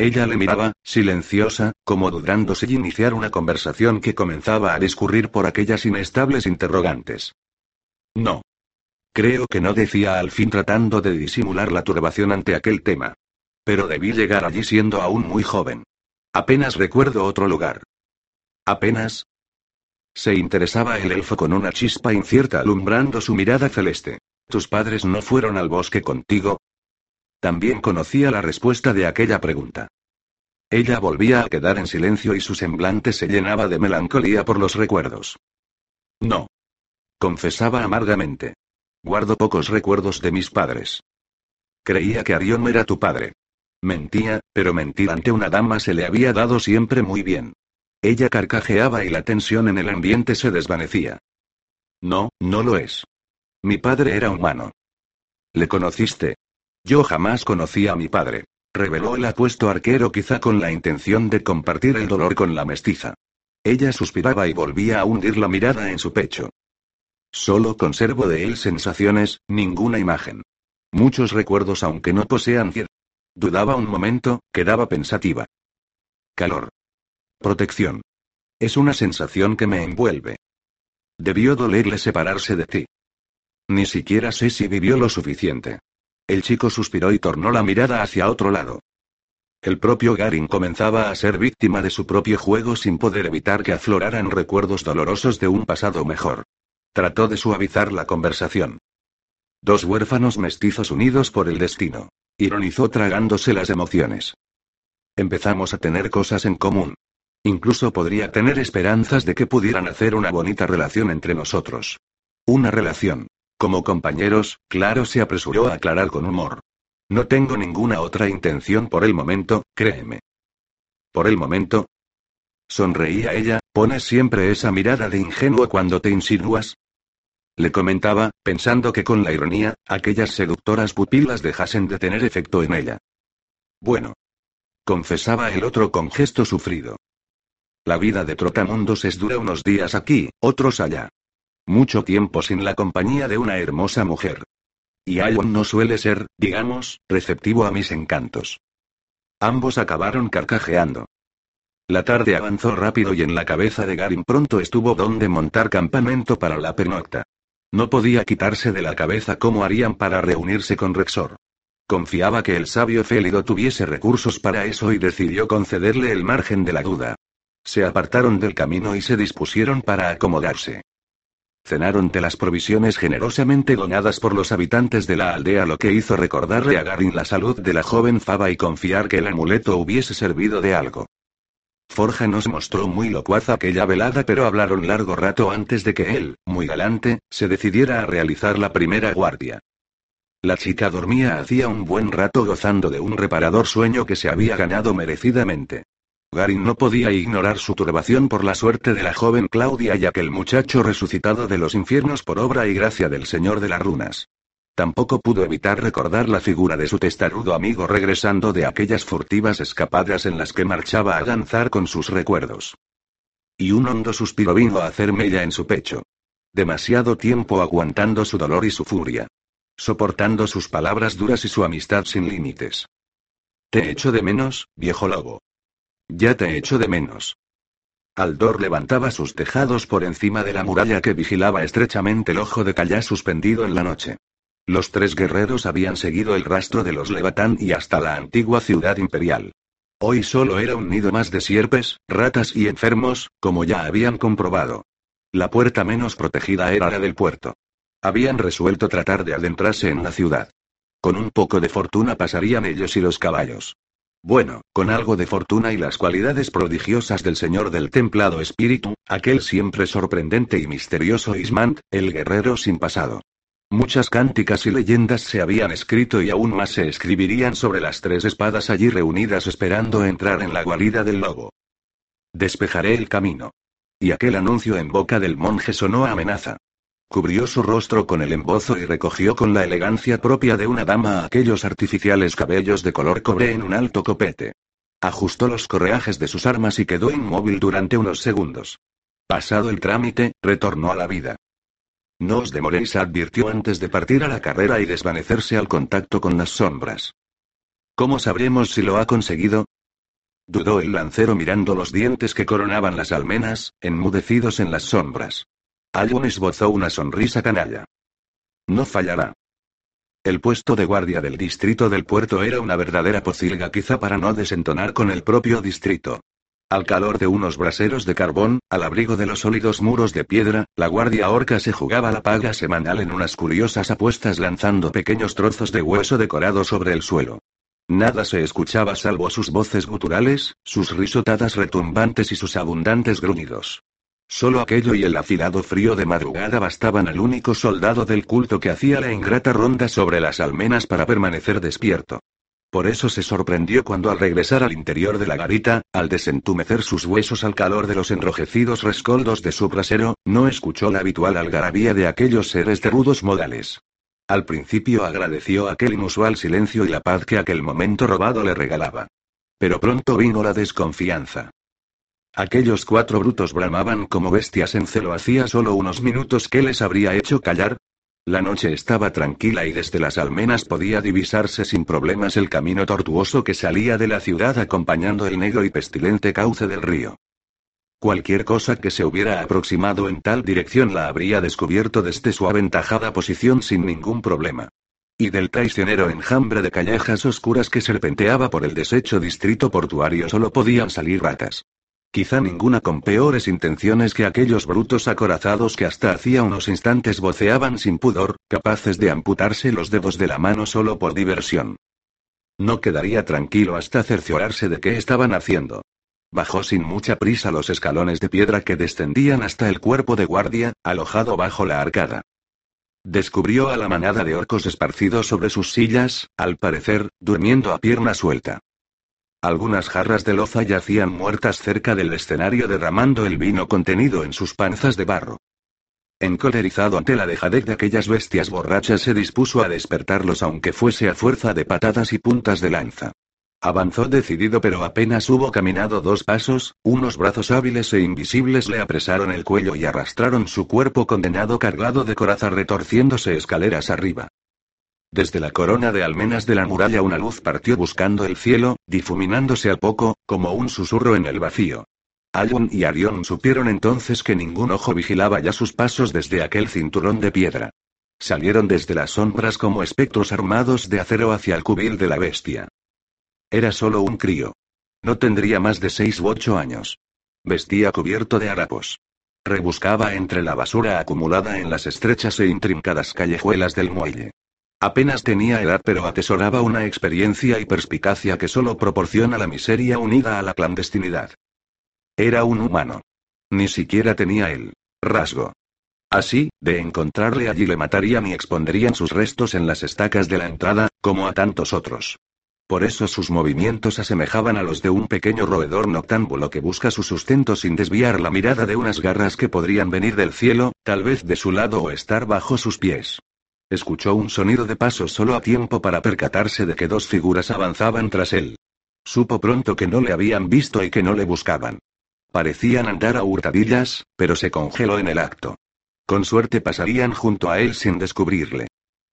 Ella le miraba, silenciosa, como dudando si iniciar una conversación que comenzaba a discurrir por aquellas inestables interrogantes. No. Creo que no decía al fin tratando de disimular la turbación ante aquel tema. Pero debí llegar allí siendo aún muy joven. Apenas recuerdo otro lugar. Apenas. Se interesaba el elfo con una chispa incierta alumbrando su mirada celeste. ¿Tus padres no fueron al bosque contigo? También conocía la respuesta de aquella pregunta. Ella volvía a quedar en silencio y su semblante se llenaba de melancolía por los recuerdos. No. Confesaba amargamente. Guardo pocos recuerdos de mis padres. Creía que Arión era tu padre. Mentía, pero mentir ante una dama se le había dado siempre muy bien. Ella carcajeaba y la tensión en el ambiente se desvanecía. No, no lo es. Mi padre era humano. ¿Le conociste? Yo jamás conocí a mi padre. Reveló el apuesto arquero quizá con la intención de compartir el dolor con la mestiza. Ella suspiraba y volvía a hundir la mirada en su pecho. Solo conservo de él sensaciones, ninguna imagen. Muchos recuerdos aunque no posean cierto. Dudaba un momento, quedaba pensativa. Calor. Protección. Es una sensación que me envuelve. Debió dolerle separarse de ti. Ni siquiera sé si vivió lo suficiente. El chico suspiró y tornó la mirada hacia otro lado. El propio Garin comenzaba a ser víctima de su propio juego sin poder evitar que afloraran recuerdos dolorosos de un pasado mejor. Trató de suavizar la conversación. Dos huérfanos mestizos unidos por el destino. Ironizó tragándose las emociones. Empezamos a tener cosas en común. Incluso podría tener esperanzas de que pudieran hacer una bonita relación entre nosotros. Una relación. Como compañeros, Claro se apresuró a aclarar con humor. No tengo ninguna otra intención por el momento, créeme. ¿Por el momento? Sonreía ella, ¿pones siempre esa mirada de ingenuo cuando te insinúas? Le comentaba, pensando que con la ironía, aquellas seductoras pupilas dejasen de tener efecto en ella. Bueno. Confesaba el otro con gesto sufrido. La vida de Trotamundos es dura unos días aquí, otros allá. Mucho tiempo sin la compañía de una hermosa mujer. Y Iwan no suele ser, digamos, receptivo a mis encantos. Ambos acabaron carcajeando. La tarde avanzó rápido y en la cabeza de Garin pronto estuvo donde montar campamento para la pernocta. No podía quitarse de la cabeza cómo harían para reunirse con Rexor. Confiaba que el sabio Félido tuviese recursos para eso y decidió concederle el margen de la duda. Se apartaron del camino y se dispusieron para acomodarse. Cenaron de las provisiones generosamente donadas por los habitantes de la aldea, lo que hizo recordarle a Garin la salud de la joven Faba y confiar que el amuleto hubiese servido de algo. Forja nos mostró muy locuaz aquella velada, pero hablaron largo rato antes de que él, muy galante, se decidiera a realizar la primera guardia. La chica dormía hacía un buen rato gozando de un reparador sueño que se había ganado merecidamente. Garin no podía ignorar su turbación por la suerte de la joven Claudia y aquel muchacho resucitado de los infiernos por obra y gracia del Señor de las Runas. Tampoco pudo evitar recordar la figura de su testarudo amigo regresando de aquellas furtivas escapadas en las que marchaba a danzar con sus recuerdos. Y un hondo suspiro vino a hacer mella en su pecho. Demasiado tiempo aguantando su dolor y su furia. Soportando sus palabras duras y su amistad sin límites. Te echo de menos, viejo lobo. Ya te echo de menos. Aldor levantaba sus tejados por encima de la muralla que vigilaba estrechamente el ojo de Calla suspendido en la noche. Los tres guerreros habían seguido el rastro de los Levatán y hasta la antigua ciudad imperial. Hoy solo era un nido más de sierpes, ratas y enfermos, como ya habían comprobado. La puerta menos protegida era la del puerto. Habían resuelto tratar de adentrarse en la ciudad. Con un poco de fortuna pasarían ellos y los caballos. Bueno, con algo de fortuna y las cualidades prodigiosas del Señor del Templado Espíritu, aquel siempre sorprendente y misterioso Ismant, el guerrero sin pasado. Muchas cánticas y leyendas se habían escrito y aún más se escribirían sobre las tres espadas allí reunidas esperando entrar en la guarida del lobo. Despejaré el camino. Y aquel anuncio en boca del monje sonó amenaza. Cubrió su rostro con el embozo y recogió con la elegancia propia de una dama aquellos artificiales cabellos de color cobre en un alto copete. Ajustó los correajes de sus armas y quedó inmóvil durante unos segundos. Pasado el trámite, retornó a la vida. No os demoréis, advirtió antes de partir a la carrera y desvanecerse al contacto con las sombras. ¿Cómo sabremos si lo ha conseguido? Dudó el lancero mirando los dientes que coronaban las almenas, enmudecidos en las sombras. Alun esbozó una sonrisa canalla. No fallará. El puesto de guardia del distrito del puerto era una verdadera pocilga quizá para no desentonar con el propio distrito. Al calor de unos braseros de carbón, al abrigo de los sólidos muros de piedra, la guardia orca se jugaba la paga semanal en unas curiosas apuestas lanzando pequeños trozos de hueso decorado sobre el suelo. Nada se escuchaba salvo sus voces guturales, sus risotadas retumbantes y sus abundantes gruñidos. Solo aquello y el afilado frío de madrugada bastaban al único soldado del culto que hacía la ingrata ronda sobre las almenas para permanecer despierto. Por eso se sorprendió cuando al regresar al interior de la garita, al desentumecer sus huesos al calor de los enrojecidos rescoldos de su brasero, no escuchó la habitual algarabía de aquellos seres de rudos modales. Al principio agradeció aquel inusual silencio y la paz que aquel momento robado le regalaba. Pero pronto vino la desconfianza. Aquellos cuatro brutos bramaban como bestias en celo hacía solo unos minutos que les habría hecho callar, la noche estaba tranquila y desde las almenas podía divisarse sin problemas el camino tortuoso que salía de la ciudad acompañando el negro y pestilente cauce del río. Cualquier cosa que se hubiera aproximado en tal dirección la habría descubierto desde su aventajada posición sin ningún problema. Y del traicionero enjambre de callejas oscuras que serpenteaba por el deshecho distrito portuario solo podían salir ratas. Quizá ninguna con peores intenciones que aquellos brutos acorazados que hasta hacía unos instantes voceaban sin pudor, capaces de amputarse los dedos de la mano solo por diversión. No quedaría tranquilo hasta cerciorarse de qué estaban haciendo. Bajó sin mucha prisa los escalones de piedra que descendían hasta el cuerpo de guardia, alojado bajo la arcada. Descubrió a la manada de orcos esparcidos sobre sus sillas, al parecer, durmiendo a pierna suelta. Algunas jarras de loza yacían muertas cerca del escenario derramando el vino contenido en sus panzas de barro. Encolerizado ante la dejadez de aquellas bestias borrachas se dispuso a despertarlos aunque fuese a fuerza de patadas y puntas de lanza. Avanzó decidido pero apenas hubo caminado dos pasos, unos brazos hábiles e invisibles le apresaron el cuello y arrastraron su cuerpo condenado cargado de coraza retorciéndose escaleras arriba. Desde la corona de almenas de la muralla una luz partió buscando el cielo, difuminándose al poco, como un susurro en el vacío. Alun y Arión supieron entonces que ningún ojo vigilaba ya sus pasos desde aquel cinturón de piedra. Salieron desde las sombras como espectros armados de acero hacia el cubil de la bestia. Era solo un crío. No tendría más de seis u ocho años. Vestía cubierto de harapos. Rebuscaba entre la basura acumulada en las estrechas e intrincadas callejuelas del muelle. Apenas tenía edad pero atesoraba una experiencia y perspicacia que solo proporciona la miseria unida a la clandestinidad. Era un humano. Ni siquiera tenía el rasgo. Así, de encontrarle allí le matarían y expondrían sus restos en las estacas de la entrada, como a tantos otros. Por eso sus movimientos asemejaban a los de un pequeño roedor noctámbulo que busca su sustento sin desviar la mirada de unas garras que podrían venir del cielo, tal vez de su lado o estar bajo sus pies. Escuchó un sonido de pasos solo a tiempo para percatarse de que dos figuras avanzaban tras él. Supo pronto que no le habían visto y que no le buscaban. Parecían andar a hurtadillas, pero se congeló en el acto. Con suerte pasarían junto a él sin descubrirle.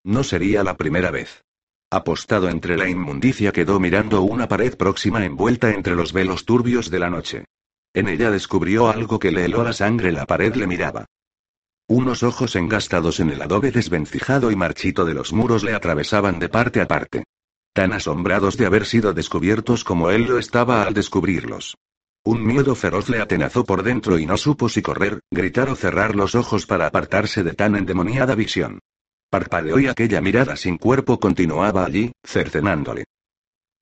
No sería la primera vez. Apostado entre la inmundicia quedó mirando una pared próxima envuelta entre los velos turbios de la noche. En ella descubrió algo que le heló la sangre, la pared le miraba. Unos ojos engastados en el adobe desvencijado y marchito de los muros le atravesaban de parte a parte. Tan asombrados de haber sido descubiertos como él lo estaba al descubrirlos. Un miedo feroz le atenazó por dentro y no supo si correr, gritar o cerrar los ojos para apartarse de tan endemoniada visión. Parpadeó y aquella mirada sin cuerpo continuaba allí, cercenándole.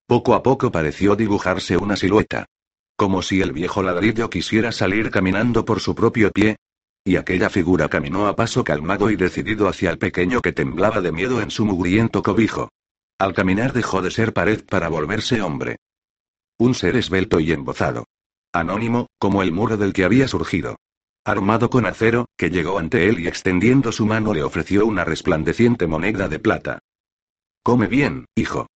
Poco a poco pareció dibujarse una silueta. Como si el viejo ladrillo quisiera salir caminando por su propio pie. Y aquella figura caminó a paso calmado y decidido hacia el pequeño que temblaba de miedo en su mugriento cobijo. Al caminar dejó de ser pared para volverse hombre. Un ser esbelto y embozado. Anónimo, como el muro del que había surgido. Armado con acero, que llegó ante él y extendiendo su mano le ofreció una resplandeciente moneda de plata. Come bien, hijo.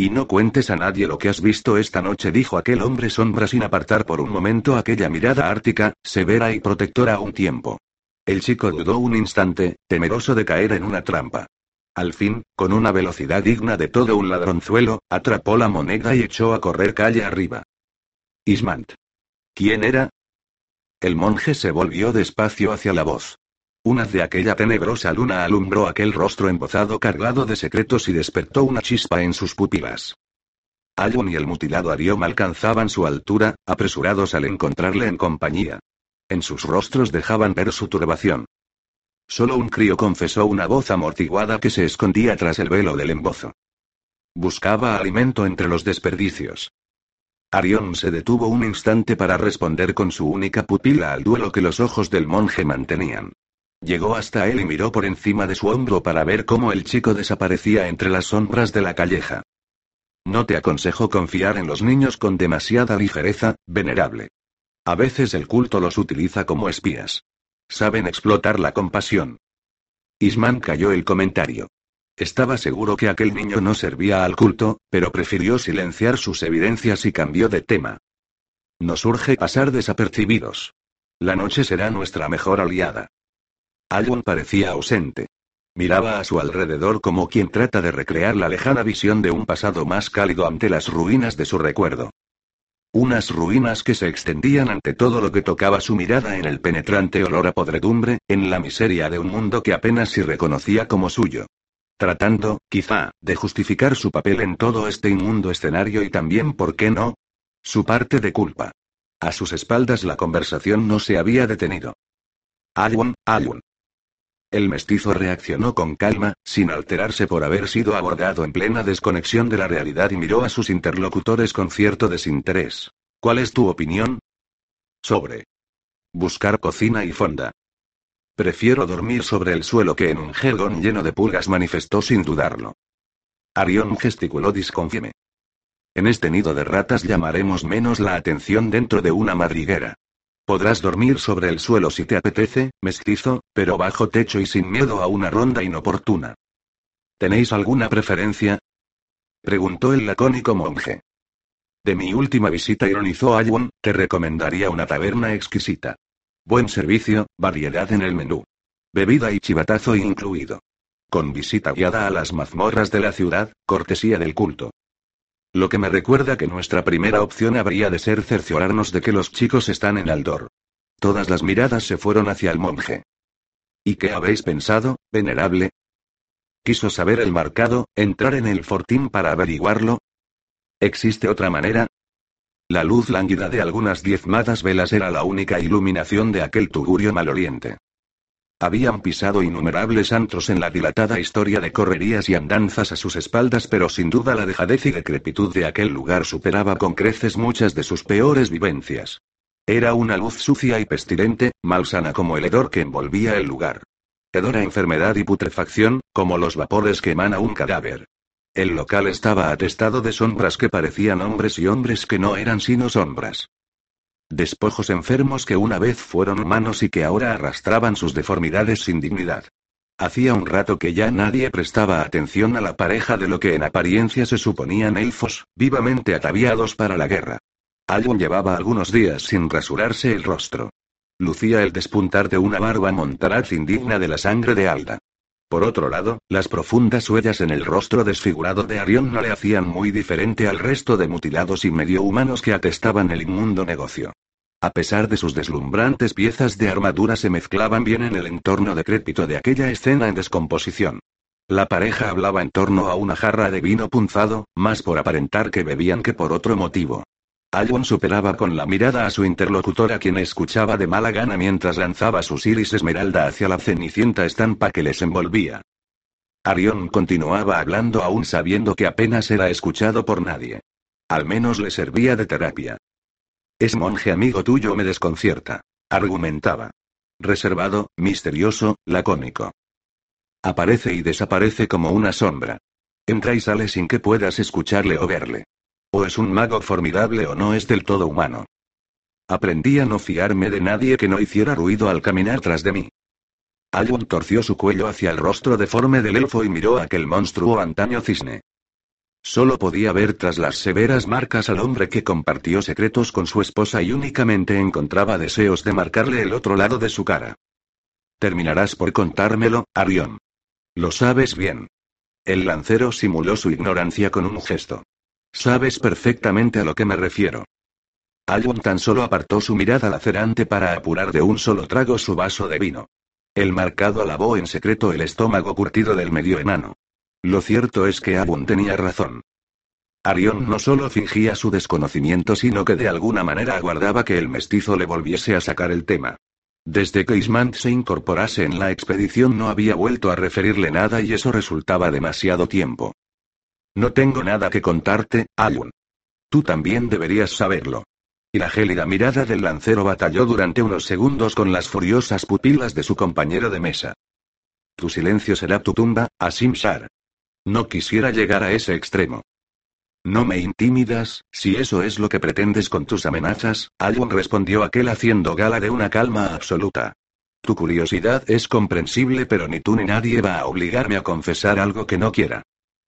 Y no cuentes a nadie lo que has visto esta noche, dijo aquel hombre sombra sin apartar por un momento aquella mirada ártica, severa y protectora a un tiempo. El chico dudó un instante, temeroso de caer en una trampa. Al fin, con una velocidad digna de todo un ladronzuelo, atrapó la moneda y echó a correr calle arriba. Ismant. ¿Quién era? El monje se volvió despacio hacia la voz. Una de aquella tenebrosa luna alumbró aquel rostro embozado cargado de secretos y despertó una chispa en sus pupilas. Ayun y el mutilado Ariom alcanzaban su altura, apresurados al encontrarle en compañía. En sus rostros dejaban ver su turbación. Solo un crío confesó una voz amortiguada que se escondía tras el velo del embozo. Buscaba alimento entre los desperdicios. Arión se detuvo un instante para responder con su única pupila al duelo que los ojos del monje mantenían. Llegó hasta él y miró por encima de su hombro para ver cómo el chico desaparecía entre las sombras de la calleja. No te aconsejo confiar en los niños con demasiada ligereza, venerable. A veces el culto los utiliza como espías. Saben explotar la compasión. Isman cayó el comentario. Estaba seguro que aquel niño no servía al culto, pero prefirió silenciar sus evidencias y cambió de tema. Nos urge pasar desapercibidos. La noche será nuestra mejor aliada. Alwyn parecía ausente. Miraba a su alrededor como quien trata de recrear la lejana visión de un pasado más cálido ante las ruinas de su recuerdo. Unas ruinas que se extendían ante todo lo que tocaba su mirada en el penetrante olor a podredumbre, en la miseria de un mundo que apenas si reconocía como suyo tratando, quizá, de justificar su papel en todo este inmundo escenario y también, ¿por qué no? Su parte de culpa. A sus espaldas la conversación no se había detenido. Alwyn, Alwyn. El mestizo reaccionó con calma, sin alterarse por haber sido abordado en plena desconexión de la realidad y miró a sus interlocutores con cierto desinterés. ¿Cuál es tu opinión? Sobre. Buscar cocina y fonda. Prefiero dormir sobre el suelo que en un jergón lleno de pulgas, manifestó sin dudarlo. Arión gesticuló disconfieme. En este nido de ratas llamaremos menos la atención dentro de una madriguera. Podrás dormir sobre el suelo si te apetece, mestizo, pero bajo techo y sin miedo a una ronda inoportuna. ¿Tenéis alguna preferencia? preguntó el lacónico monje. De mi última visita ironizó Ayun, te recomendaría una taberna exquisita. Buen servicio, variedad en el menú. Bebida y chivatazo incluido. con visita guiada a las mazmorras de la ciudad, cortesía del culto. Lo que me recuerda que nuestra primera opción habría de ser cerciorarnos de que los chicos están en Aldor. Todas las miradas se fueron hacia el monje. ¿Y qué habéis pensado, venerable? ¿Quiso saber el marcado, entrar en el fortín para averiguarlo? ¿Existe otra manera? La luz lánguida de algunas diezmadas velas era la única iluminación de aquel tugurio maloliente. Habían pisado innumerables antros en la dilatada historia de correrías y andanzas a sus espaldas, pero sin duda la dejadez y decrepitud de aquel lugar superaba con creces muchas de sus peores vivencias. Era una luz sucia y pestilente, malsana como el hedor que envolvía el lugar. Hedor a enfermedad y putrefacción, como los vapores que emana un cadáver. El local estaba atestado de sombras que parecían hombres y hombres que no eran sino sombras. Despojos enfermos que una vez fueron humanos y que ahora arrastraban sus deformidades sin dignidad. Hacía un rato que ya nadie prestaba atención a la pareja de lo que en apariencia se suponían elfos, vivamente ataviados para la guerra. Algon llevaba algunos días sin rasurarse el rostro. Lucía el despuntar de una barba montaraz indigna de la sangre de Alda. Por otro lado, las profundas huellas en el rostro desfigurado de Arión no le hacían muy diferente al resto de mutilados y medio humanos que atestaban el inmundo negocio. A pesar de sus deslumbrantes piezas de armadura se mezclaban bien en el entorno decrépito de aquella escena en descomposición. La pareja hablaba en torno a una jarra de vino punzado, más por aparentar que bebían que por otro motivo. Alwon superaba con la mirada a su interlocutora quien escuchaba de mala gana mientras lanzaba sus iris esmeralda hacia la cenicienta estampa que les envolvía. Arión continuaba hablando aún sabiendo que apenas era escuchado por nadie. Al menos le servía de terapia. Es monje amigo tuyo me desconcierta. Argumentaba. Reservado, misterioso, lacónico. Aparece y desaparece como una sombra. Entra y sale sin que puedas escucharle o verle. Es un mago formidable o no es del todo humano. Aprendí a no fiarme de nadie que no hiciera ruido al caminar tras de mí. Alwyn torció su cuello hacia el rostro deforme del elfo y miró a aquel monstruo antaño cisne. Solo podía ver tras las severas marcas al hombre que compartió secretos con su esposa y únicamente encontraba deseos de marcarle el otro lado de su cara. Terminarás por contármelo, Arión. Lo sabes bien. El lancero simuló su ignorancia con un gesto. Sabes perfectamente a lo que me refiero. Alwyn tan solo apartó su mirada lacerante para apurar de un solo trago su vaso de vino. El marcado alabó en secreto el estómago curtido del medio enano. Lo cierto es que Abun tenía razón. Arión no solo fingía su desconocimiento, sino que de alguna manera aguardaba que el mestizo le volviese a sacar el tema. Desde que Ismant se incorporase en la expedición no había vuelto a referirle nada y eso resultaba demasiado tiempo. No tengo nada que contarte, Ayun. Tú también deberías saberlo. Y la gélida mirada del lancero batalló durante unos segundos con las furiosas pupilas de su compañero de mesa. Tu silencio será tu tumba, Asim Shar. No quisiera llegar a ese extremo. No me intimidas, si eso es lo que pretendes con tus amenazas, Ayun respondió aquel haciendo gala de una calma absoluta. Tu curiosidad es comprensible, pero ni tú ni nadie va a obligarme a confesar algo que no quiera.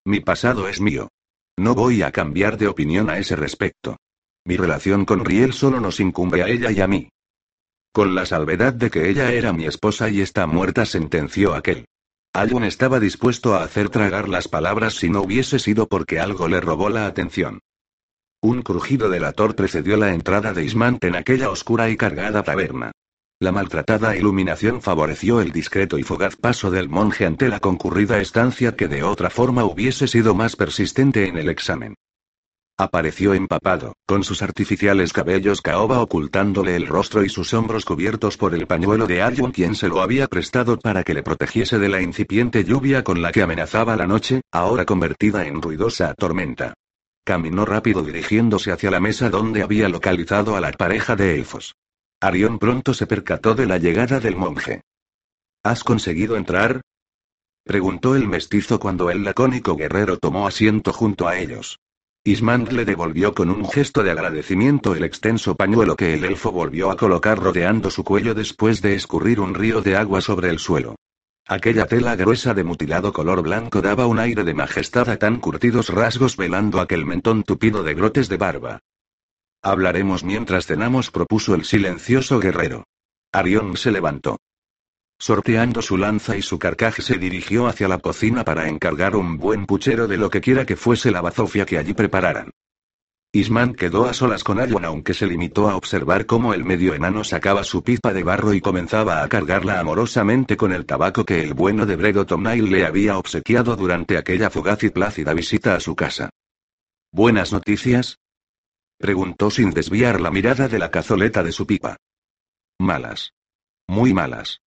Mi pasado es mío. No voy a cambiar de opinión a ese respecto. Mi relación con Riel solo nos incumbe a ella y a mí. Con la salvedad de que ella era mi esposa y está muerta, sentenció aquel. Alun estaba dispuesto a hacer tragar las palabras si no hubiese sido porque algo le robó la atención. Un crujido de la tor precedió la entrada de Ismant en aquella oscura y cargada taberna. La maltratada iluminación favoreció el discreto y fugaz paso del monje ante la concurrida estancia que de otra forma hubiese sido más persistente en el examen. Apareció empapado, con sus artificiales cabellos caoba ocultándole el rostro y sus hombros cubiertos por el pañuelo de alguien quien se lo había prestado para que le protegiese de la incipiente lluvia con la que amenazaba la noche, ahora convertida en ruidosa tormenta. Caminó rápido dirigiéndose hacia la mesa donde había localizado a la pareja de elfos. Arión pronto se percató de la llegada del monje. ¿Has conseguido entrar? preguntó el mestizo cuando el lacónico guerrero tomó asiento junto a ellos. Ismand le devolvió con un gesto de agradecimiento el extenso pañuelo que el elfo volvió a colocar rodeando su cuello después de escurrir un río de agua sobre el suelo. Aquella tela gruesa de mutilado color blanco daba un aire de majestad a tan curtidos rasgos velando aquel mentón tupido de brotes de barba. Hablaremos mientras cenamos, propuso el silencioso guerrero. Arión se levantó. Sorteando su lanza y su carcaje se dirigió hacia la cocina para encargar un buen puchero de lo que quiera que fuese la bazofia que allí prepararan. Isman quedó a solas con Ayun aunque se limitó a observar cómo el medio enano sacaba su pipa de barro y comenzaba a cargarla amorosamente con el tabaco que el bueno de Bredo Tomnail le había obsequiado durante aquella fugaz y plácida visita a su casa. ¿Buenas noticias? Preguntó sin desviar la mirada de la cazoleta de su pipa. Malas. Muy malas.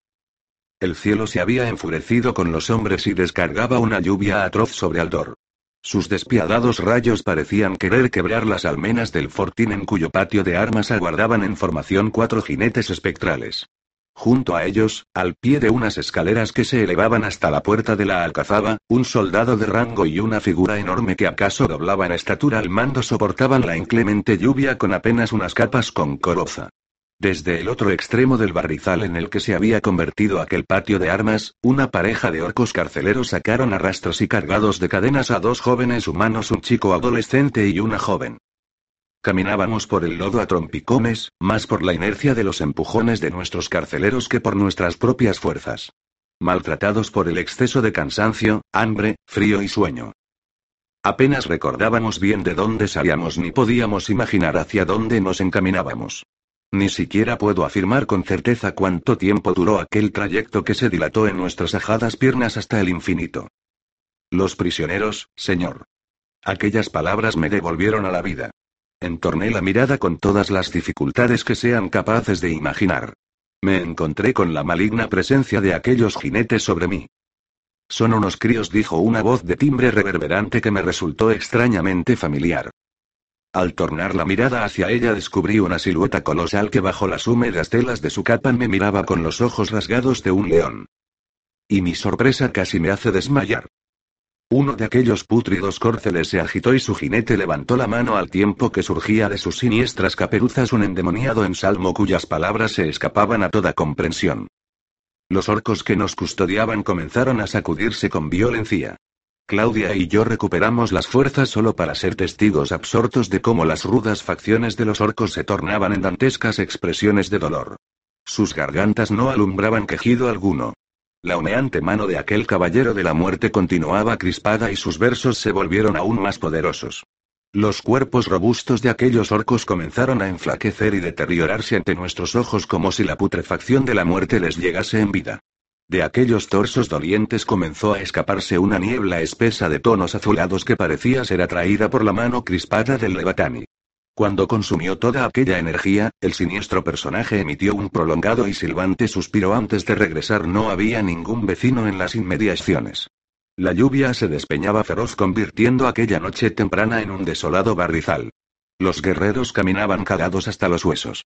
El cielo se había enfurecido con los hombres y descargaba una lluvia atroz sobre Aldor. Sus despiadados rayos parecían querer quebrar las almenas del fortín en cuyo patio de armas aguardaban en formación cuatro jinetes espectrales. Junto a ellos, al pie de unas escaleras que se elevaban hasta la puerta de la alcazaba, un soldado de rango y una figura enorme que acaso doblaba en estatura al mando soportaban la inclemente lluvia con apenas unas capas con coroza. Desde el otro extremo del barrizal en el que se había convertido aquel patio de armas, una pareja de orcos carceleros sacaron arrastros y cargados de cadenas a dos jóvenes humanos, un chico adolescente y una joven. Caminábamos por el lodo a trompicones, más por la inercia de los empujones de nuestros carceleros que por nuestras propias fuerzas. Maltratados por el exceso de cansancio, hambre, frío y sueño. Apenas recordábamos bien de dónde salíamos ni podíamos imaginar hacia dónde nos encaminábamos. Ni siquiera puedo afirmar con certeza cuánto tiempo duró aquel trayecto que se dilató en nuestras ajadas piernas hasta el infinito. Los prisioneros, señor. Aquellas palabras me devolvieron a la vida. Entorné la mirada con todas las dificultades que sean capaces de imaginar. Me encontré con la maligna presencia de aquellos jinetes sobre mí. Son unos críos, dijo una voz de timbre reverberante que me resultó extrañamente familiar. Al tornar la mirada hacia ella descubrí una silueta colosal que bajo las húmedas telas de su capa me miraba con los ojos rasgados de un león. Y mi sorpresa casi me hace desmayar. Uno de aquellos pútridos córceles se agitó y su jinete levantó la mano al tiempo que surgía de sus siniestras caperuzas un endemoniado ensalmo cuyas palabras se escapaban a toda comprensión. Los orcos que nos custodiaban comenzaron a sacudirse con violencia. Claudia y yo recuperamos las fuerzas solo para ser testigos absortos de cómo las rudas facciones de los orcos se tornaban en dantescas expresiones de dolor. Sus gargantas no alumbraban quejido alguno. La humeante mano de aquel caballero de la muerte continuaba crispada y sus versos se volvieron aún más poderosos. Los cuerpos robustos de aquellos orcos comenzaron a enflaquecer y deteriorarse ante nuestros ojos como si la putrefacción de la muerte les llegase en vida. De aquellos torsos dolientes comenzó a escaparse una niebla espesa de tonos azulados que parecía ser atraída por la mano crispada del Levatani. Cuando consumió toda aquella energía, el siniestro personaje emitió un prolongado y silbante suspiro antes de regresar. No había ningún vecino en las inmediaciones. La lluvia se despeñaba feroz convirtiendo aquella noche temprana en un desolado barrizal. Los guerreros caminaban cagados hasta los huesos.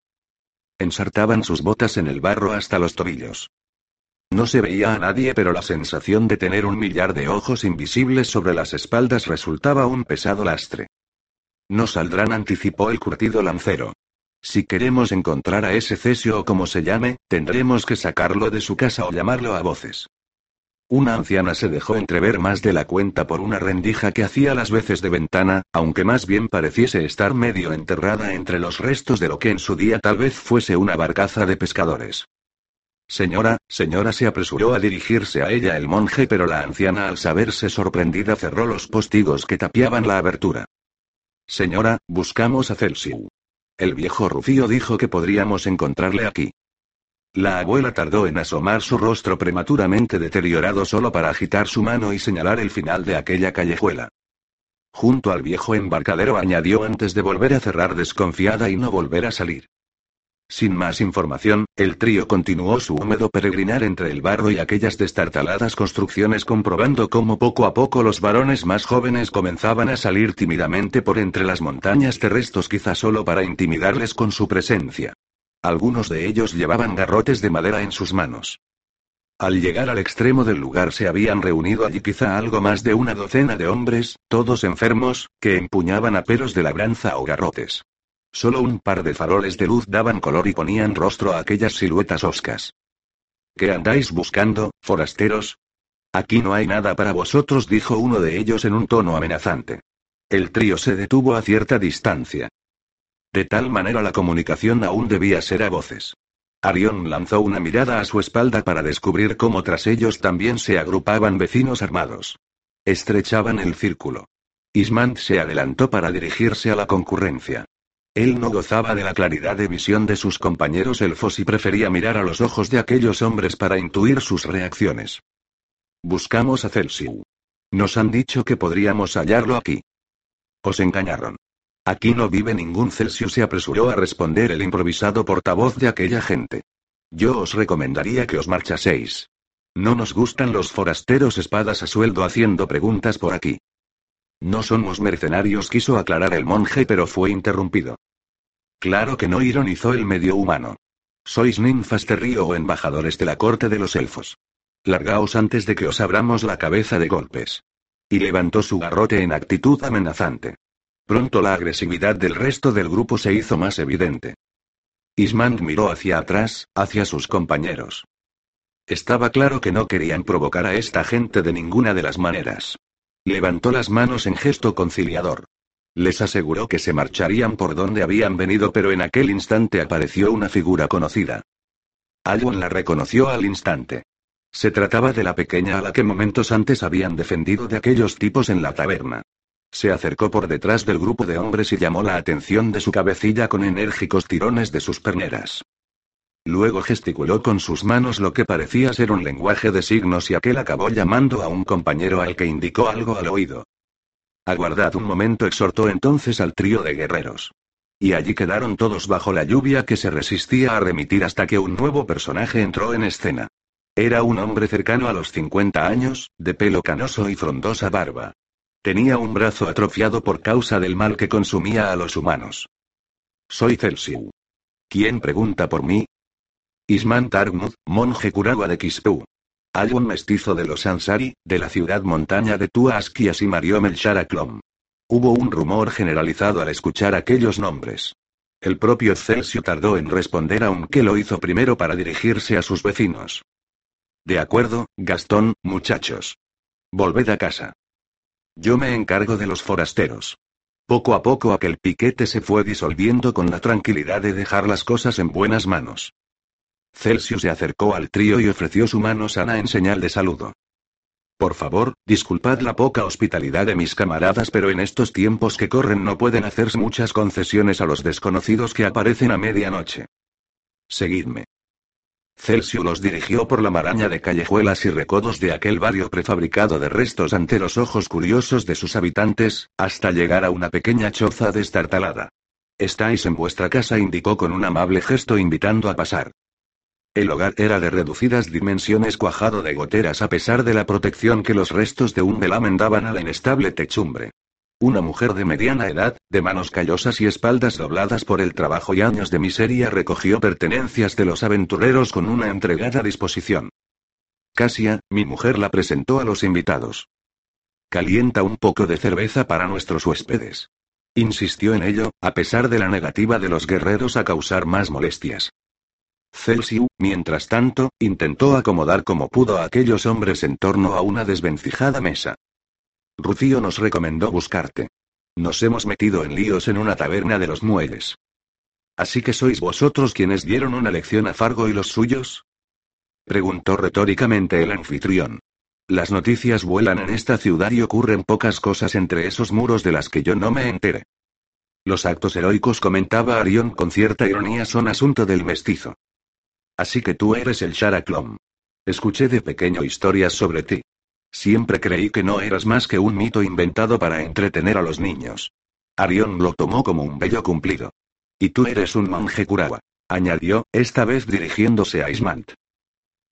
Ensartaban sus botas en el barro hasta los tobillos. No se veía a nadie, pero la sensación de tener un millar de ojos invisibles sobre las espaldas resultaba un pesado lastre. No saldrán, anticipó el curtido lancero. Si queremos encontrar a ese cesio o como se llame, tendremos que sacarlo de su casa o llamarlo a voces. Una anciana se dejó entrever más de la cuenta por una rendija que hacía las veces de ventana, aunque más bien pareciese estar medio enterrada entre los restos de lo que en su día tal vez fuese una barcaza de pescadores. Señora, señora, se apresuró a dirigirse a ella el monje, pero la anciana al saberse sorprendida cerró los postigos que tapiaban la abertura. Señora, buscamos a Celsiu. El viejo Rufío dijo que podríamos encontrarle aquí. La abuela tardó en asomar su rostro prematuramente deteriorado solo para agitar su mano y señalar el final de aquella callejuela. Junto al viejo embarcadero añadió antes de volver a cerrar desconfiada y no volver a salir. Sin más información, el trío continuó su húmedo peregrinar entre el barro y aquellas destartaladas construcciones comprobando cómo poco a poco los varones más jóvenes comenzaban a salir tímidamente por entre las montañas terrestres quizá solo para intimidarles con su presencia. Algunos de ellos llevaban garrotes de madera en sus manos. Al llegar al extremo del lugar se habían reunido allí quizá algo más de una docena de hombres, todos enfermos, que empuñaban aperos de labranza o garrotes. Solo un par de faroles de luz daban color y ponían rostro a aquellas siluetas oscas. ¿Qué andáis buscando, forasteros? Aquí no hay nada para vosotros, dijo uno de ellos en un tono amenazante. El trío se detuvo a cierta distancia. De tal manera la comunicación aún debía ser a voces. Arión lanzó una mirada a su espalda para descubrir cómo tras ellos también se agrupaban vecinos armados. Estrechaban el círculo. Ismant se adelantó para dirigirse a la concurrencia. Él no gozaba de la claridad de visión de sus compañeros elfos y prefería mirar a los ojos de aquellos hombres para intuir sus reacciones. Buscamos a Celsiu. Nos han dicho que podríamos hallarlo aquí. Os engañaron. Aquí no vive ningún Celsius, se apresuró a responder el improvisado portavoz de aquella gente. Yo os recomendaría que os marchaseis. No nos gustan los forasteros espadas a sueldo haciendo preguntas por aquí. No somos mercenarios, quiso aclarar el monje, pero fue interrumpido. Claro que no ironizó el medio humano. Sois ninfas de río o embajadores de la corte de los elfos. Largaos antes de que os abramos la cabeza de golpes. Y levantó su garrote en actitud amenazante. Pronto la agresividad del resto del grupo se hizo más evidente. Ismand miró hacia atrás, hacia sus compañeros. Estaba claro que no querían provocar a esta gente de ninguna de las maneras. Levantó las manos en gesto conciliador. Les aseguró que se marcharían por donde habían venido, pero en aquel instante apareció una figura conocida. Alwyn la reconoció al instante. Se trataba de la pequeña a la que momentos antes habían defendido de aquellos tipos en la taberna. Se acercó por detrás del grupo de hombres y llamó la atención de su cabecilla con enérgicos tirones de sus perneras. Luego gesticuló con sus manos lo que parecía ser un lenguaje de signos y aquel acabó llamando a un compañero al que indicó algo al oído. Aguardad un momento, exhortó entonces al trío de guerreros. Y allí quedaron todos bajo la lluvia que se resistía a remitir hasta que un nuevo personaje entró en escena. Era un hombre cercano a los 50 años, de pelo canoso y frondosa barba. Tenía un brazo atrofiado por causa del mal que consumía a los humanos. Soy Celsiu. ¿Quién pregunta por mí? Isman Targmud, monje curagua de Kispeu. Un mestizo de los Ansari, de la ciudad montaña de Tuaskias y Mario Melcharaklom. Hubo un rumor generalizado al escuchar aquellos nombres. El propio Celsiu tardó en responder aunque lo hizo primero para dirigirse a sus vecinos. De acuerdo, Gastón, muchachos. Volved a casa. Yo me encargo de los forasteros. Poco a poco aquel piquete se fue disolviendo con la tranquilidad de dejar las cosas en buenas manos. Celsius se acercó al trío y ofreció su mano sana en señal de saludo. Por favor, disculpad la poca hospitalidad de mis camaradas, pero en estos tiempos que corren no pueden hacerse muchas concesiones a los desconocidos que aparecen a medianoche. Seguidme. Celsius los dirigió por la maraña de callejuelas y recodos de aquel barrio prefabricado de restos ante los ojos curiosos de sus habitantes, hasta llegar a una pequeña choza destartalada. Estáis en vuestra casa, indicó con un amable gesto invitando a pasar. El hogar era de reducidas dimensiones cuajado de goteras a pesar de la protección que los restos de un velamen daban a la inestable techumbre. Una mujer de mediana edad, de manos callosas y espaldas dobladas por el trabajo y años de miseria recogió pertenencias de los aventureros con una entregada disposición. Casia, mi mujer la presentó a los invitados. Calienta un poco de cerveza para nuestros huéspedes. Insistió en ello, a pesar de la negativa de los guerreros a causar más molestias. Celsiu, mientras tanto, intentó acomodar como pudo a aquellos hombres en torno a una desvencijada mesa. Rufio nos recomendó buscarte. Nos hemos metido en líos en una taberna de los muelles. ¿Así que sois vosotros quienes dieron una lección a Fargo y los suyos? Preguntó retóricamente el anfitrión. Las noticias vuelan en esta ciudad y ocurren pocas cosas entre esos muros de las que yo no me entere. Los actos heroicos, comentaba Arión con cierta ironía, son asunto del mestizo. Así que tú eres el Sharaklom. Escuché de pequeño historias sobre ti. Siempre creí que no eras más que un mito inventado para entretener a los niños. Arión lo tomó como un bello cumplido. Y tú eres un monje Kurawa, añadió, esta vez dirigiéndose a Ismant.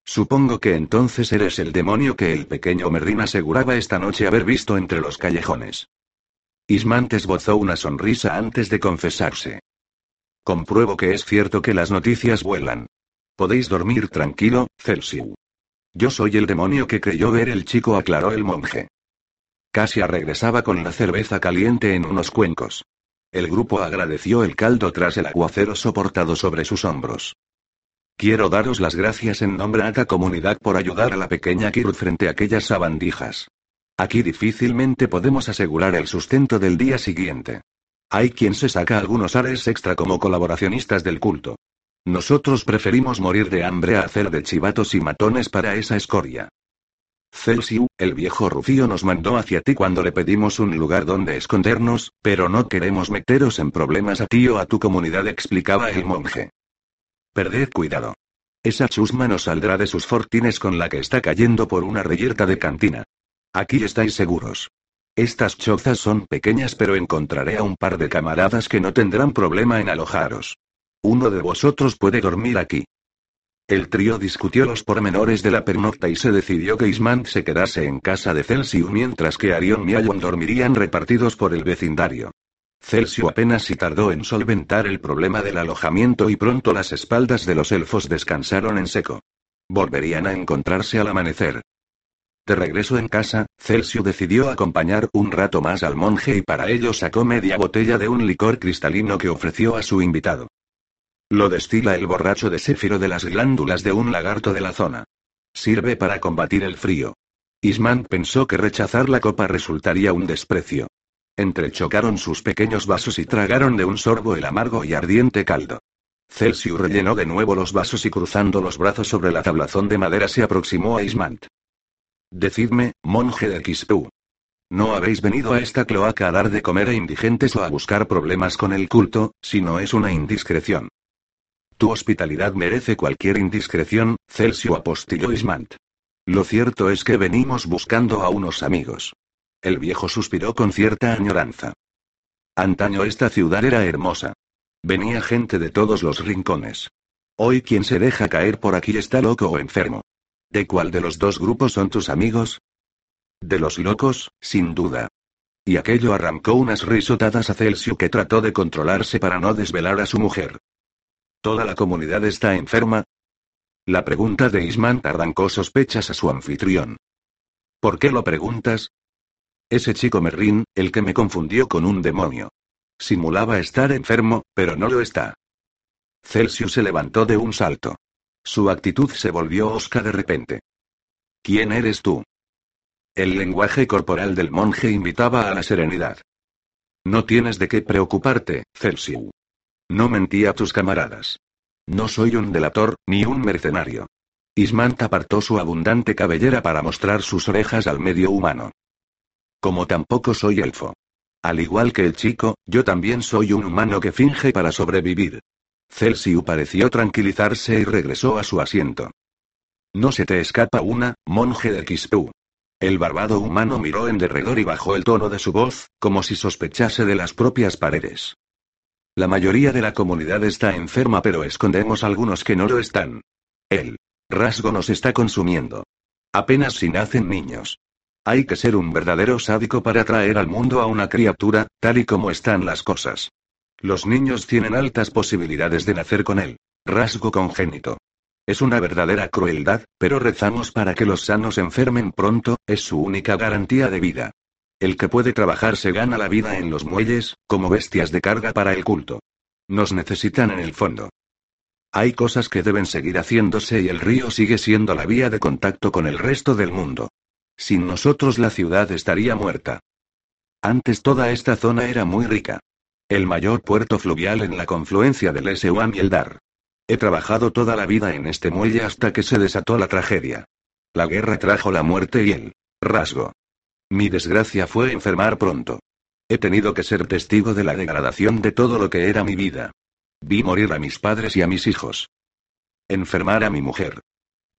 Supongo que entonces eres el demonio que el pequeño Merrin aseguraba esta noche haber visto entre los callejones. Ismant esbozó una sonrisa antes de confesarse. Compruebo que es cierto que las noticias vuelan. Podéis dormir tranquilo, Celsiu. Yo soy el demonio que creyó ver el chico, aclaró el monje. Casia regresaba con la cerveza caliente en unos cuencos. El grupo agradeció el caldo tras el aguacero soportado sobre sus hombros. Quiero daros las gracias en nombre de la comunidad por ayudar a la pequeña Kirut frente a aquellas sabandijas. Aquí difícilmente podemos asegurar el sustento del día siguiente. Hay quien se saca algunos ares extra como colaboracionistas del culto. Nosotros preferimos morir de hambre a hacer de chivatos y matones para esa escoria. Celsiu, el viejo Rufío nos mandó hacia ti cuando le pedimos un lugar donde escondernos, pero no queremos meteros en problemas a ti o a tu comunidad, explicaba el monje. Perded cuidado. Esa chusma no saldrá de sus fortines con la que está cayendo por una reyerta de cantina. Aquí estáis seguros. Estas chozas son pequeñas, pero encontraré a un par de camaradas que no tendrán problema en alojaros. Uno de vosotros puede dormir aquí. El trío discutió los pormenores de la pernocta y se decidió que Ismant se quedase en casa de Celsius mientras que Arion y Ayon dormirían repartidos por el vecindario. Celsius apenas si tardó en solventar el problema del alojamiento y pronto las espaldas de los elfos descansaron en seco. Volverían a encontrarse al amanecer. De regreso en casa, Celsius decidió acompañar un rato más al monje y para ello sacó media botella de un licor cristalino que ofreció a su invitado. Lo destila el borracho de Séfiro de las glándulas de un lagarto de la zona. Sirve para combatir el frío. Isman pensó que rechazar la copa resultaría un desprecio. Entrechocaron sus pequeños vasos y tragaron de un sorbo el amargo y ardiente caldo. Celsius rellenó de nuevo los vasos y cruzando los brazos sobre la tablazón de madera se aproximó a Ismant. Decidme, monje de Quispu. No habéis venido a esta cloaca a dar de comer a indigentes o a buscar problemas con el culto, si no es una indiscreción. Tu hospitalidad merece cualquier indiscreción, Celsio apostilló Ismant. Lo cierto es que venimos buscando a unos amigos. El viejo suspiró con cierta añoranza. Antaño esta ciudad era hermosa. Venía gente de todos los rincones. Hoy quien se deja caer por aquí está loco o enfermo. ¿De cuál de los dos grupos son tus amigos? De los locos, sin duda. Y aquello arrancó unas risotadas a Celsio que trató de controlarse para no desvelar a su mujer. ¿Toda la comunidad está enferma? La pregunta de Isman arrancó sospechas a su anfitrión. ¿Por qué lo preguntas? Ese chico Merrin, el que me confundió con un demonio. Simulaba estar enfermo, pero no lo está. Celsius se levantó de un salto. Su actitud se volvió osca de repente. ¿Quién eres tú? El lenguaje corporal del monje invitaba a la serenidad. No tienes de qué preocuparte, Celsius. No mentí a tus camaradas. No soy un delator, ni un mercenario. Ismant apartó su abundante cabellera para mostrar sus orejas al medio humano. Como tampoco soy elfo. Al igual que el chico, yo también soy un humano que finge para sobrevivir. Celsiu pareció tranquilizarse y regresó a su asiento. No se te escapa una, monje de Quispu. El barbado humano miró en derredor y bajó el tono de su voz, como si sospechase de las propias paredes. La mayoría de la comunidad está enferma, pero escondemos algunos que no lo están. El rasgo nos está consumiendo. Apenas si nacen niños. Hay que ser un verdadero sádico para traer al mundo a una criatura, tal y como están las cosas. Los niños tienen altas posibilidades de nacer con él. Rasgo congénito. Es una verdadera crueldad, pero rezamos para que los sanos enfermen pronto, es su única garantía de vida. El que puede trabajar se gana la vida en los muelles, como bestias de carga para el culto. Nos necesitan en el fondo. Hay cosas que deben seguir haciéndose y el río sigue siendo la vía de contacto con el resto del mundo. Sin nosotros la ciudad estaría muerta. Antes toda esta zona era muy rica. El mayor puerto fluvial en la confluencia del Eseuam y el Dar. He trabajado toda la vida en este muelle hasta que se desató la tragedia. La guerra trajo la muerte y el rasgo. Mi desgracia fue enfermar pronto. He tenido que ser testigo de la degradación de todo lo que era mi vida. Vi morir a mis padres y a mis hijos. Enfermar a mi mujer.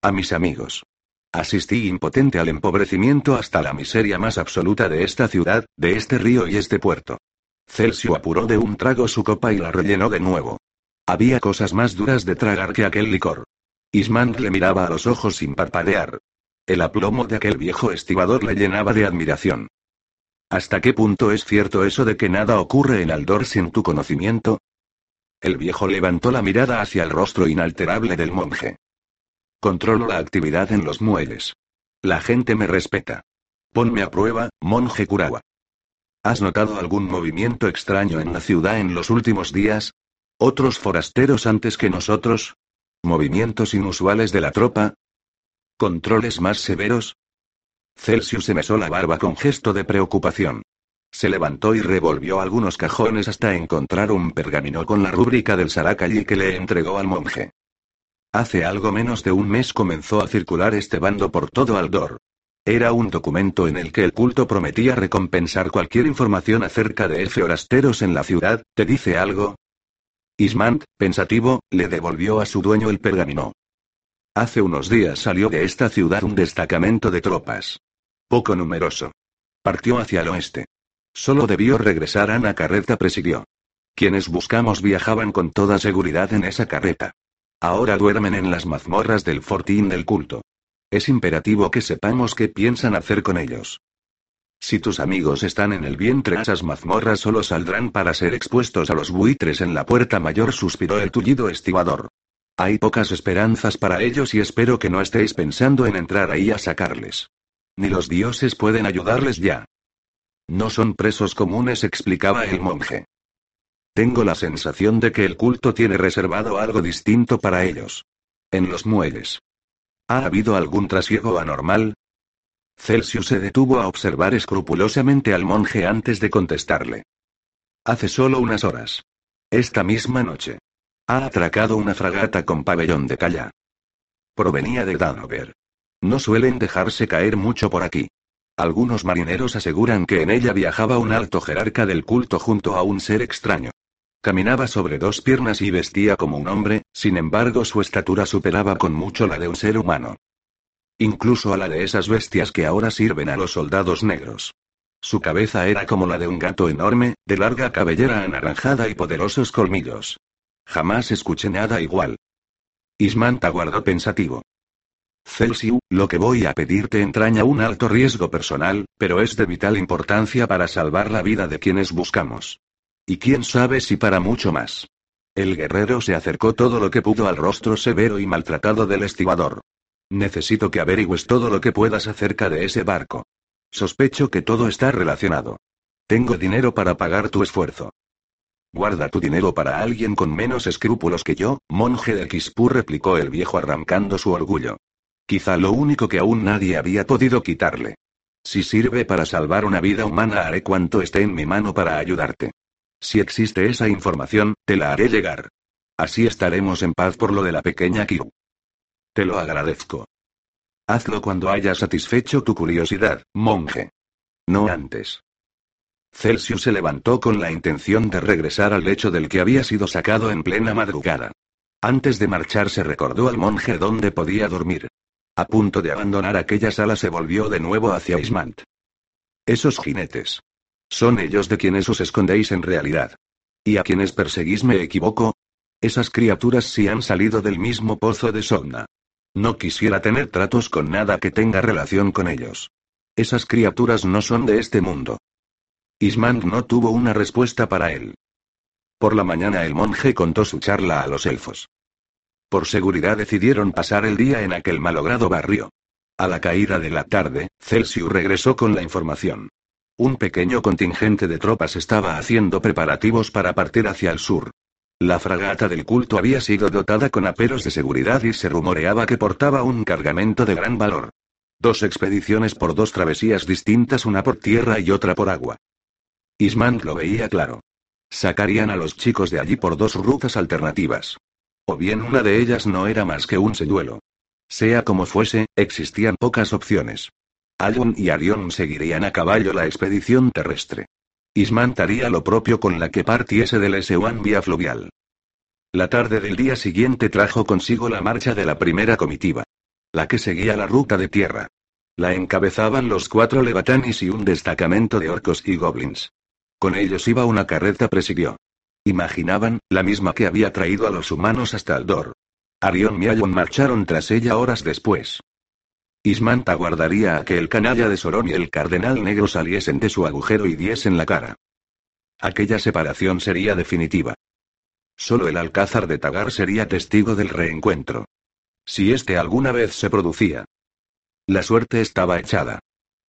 A mis amigos. Asistí impotente al empobrecimiento hasta la miseria más absoluta de esta ciudad, de este río y este puerto. Celsius apuró de un trago su copa y la rellenó de nuevo. Había cosas más duras de tragar que aquel licor. Ismand le miraba a los ojos sin parpadear. El aplomo de aquel viejo estibador le llenaba de admiración. ¿Hasta qué punto es cierto eso de que nada ocurre en Aldor sin tu conocimiento? El viejo levantó la mirada hacia el rostro inalterable del monje. Controlo la actividad en los muelles. La gente me respeta. Ponme a prueba, monje Kurawa. ¿Has notado algún movimiento extraño en la ciudad en los últimos días? ¿Otros forasteros antes que nosotros? ¿Movimientos inusuales de la tropa? ¿Controles más severos? Celsius se mesó la barba con gesto de preocupación. Se levantó y revolvió algunos cajones hasta encontrar un pergamino con la rúbrica del Sarakali que le entregó al monje. Hace algo menos de un mes comenzó a circular este bando por todo Aldor. Era un documento en el que el culto prometía recompensar cualquier información acerca de forasteros en la ciudad, ¿te dice algo? Ismant, pensativo, le devolvió a su dueño el pergamino. Hace unos días salió de esta ciudad un destacamento de tropas. Poco numeroso. Partió hacia el oeste. Solo debió regresar Ana Carreta presidió. Quienes buscamos viajaban con toda seguridad en esa carreta. Ahora duermen en las mazmorras del fortín del culto. Es imperativo que sepamos qué piensan hacer con ellos. Si tus amigos están en el vientre, esas mazmorras solo saldrán para ser expuestos a los buitres en la puerta mayor, suspiró el tullido estibador. Hay pocas esperanzas para ellos y espero que no estéis pensando en entrar ahí a sacarles. Ni los dioses pueden ayudarles ya. No son presos comunes, explicaba el monje. Tengo la sensación de que el culto tiene reservado algo distinto para ellos. En los muelles. ¿Ha habido algún trasiego anormal? Celsius se detuvo a observar escrupulosamente al monje antes de contestarle. Hace solo unas horas. Esta misma noche. Ha atracado una fragata con pabellón de calla. Provenía de Danover. No suelen dejarse caer mucho por aquí. Algunos marineros aseguran que en ella viajaba un alto jerarca del culto junto a un ser extraño. Caminaba sobre dos piernas y vestía como un hombre, sin embargo su estatura superaba con mucho la de un ser humano. Incluso a la de esas bestias que ahora sirven a los soldados negros. Su cabeza era como la de un gato enorme, de larga cabellera anaranjada y poderosos colmillos. Jamás escuché nada igual. Ismanta guardó pensativo. Celsiu, lo que voy a pedirte entraña un alto riesgo personal, pero es de vital importancia para salvar la vida de quienes buscamos. Y quién sabe si para mucho más. El guerrero se acercó todo lo que pudo al rostro severo y maltratado del estibador. Necesito que averigües todo lo que puedas acerca de ese barco. Sospecho que todo está relacionado. Tengo dinero para pagar tu esfuerzo. Guarda tu dinero para alguien con menos escrúpulos que yo, monje de Kispur replicó el viejo arrancando su orgullo. Quizá lo único que aún nadie había podido quitarle. Si sirve para salvar una vida humana haré cuanto esté en mi mano para ayudarte. Si existe esa información, te la haré llegar. Así estaremos en paz por lo de la pequeña Kiru. Te lo agradezco. Hazlo cuando hayas satisfecho tu curiosidad, monje. No antes. Celsius se levantó con la intención de regresar al lecho del que había sido sacado en plena madrugada. Antes de marcharse recordó al monje dónde podía dormir. A punto de abandonar aquella sala se volvió de nuevo hacia Ismant. Esos jinetes. Son ellos de quienes os escondéis en realidad. ¿Y a quienes perseguís me equivoco? Esas criaturas sí han salido del mismo pozo de Somna. No quisiera tener tratos con nada que tenga relación con ellos. Esas criaturas no son de este mundo. Ismand no tuvo una respuesta para él. Por la mañana el monje contó su charla a los elfos. Por seguridad decidieron pasar el día en aquel malogrado barrio. A la caída de la tarde, Celsius regresó con la información. Un pequeño contingente de tropas estaba haciendo preparativos para partir hacia el sur. La fragata del culto había sido dotada con aperos de seguridad y se rumoreaba que portaba un cargamento de gran valor. Dos expediciones por dos travesías distintas, una por tierra y otra por agua. Ismand lo veía claro. Sacarían a los chicos de allí por dos rutas alternativas. O bien una de ellas no era más que un señuelo. Sea como fuese, existían pocas opciones. Alun y Arion seguirían a caballo la expedición terrestre. Ismant haría lo propio con la que partiese del Eseuan vía fluvial. La tarde del día siguiente trajo consigo la marcha de la primera comitiva. La que seguía la ruta de tierra. La encabezaban los cuatro levatanis y un destacamento de orcos y goblins. Con ellos iba una carreta presidió. Imaginaban, la misma que había traído a los humanos hasta Aldor. Arion y Alon marcharon tras ella horas después. Ismanta guardaría a que el canalla de Sorón y el cardenal negro saliesen de su agujero y diesen la cara. Aquella separación sería definitiva. Solo el alcázar de Tagar sería testigo del reencuentro. Si este alguna vez se producía. La suerte estaba echada.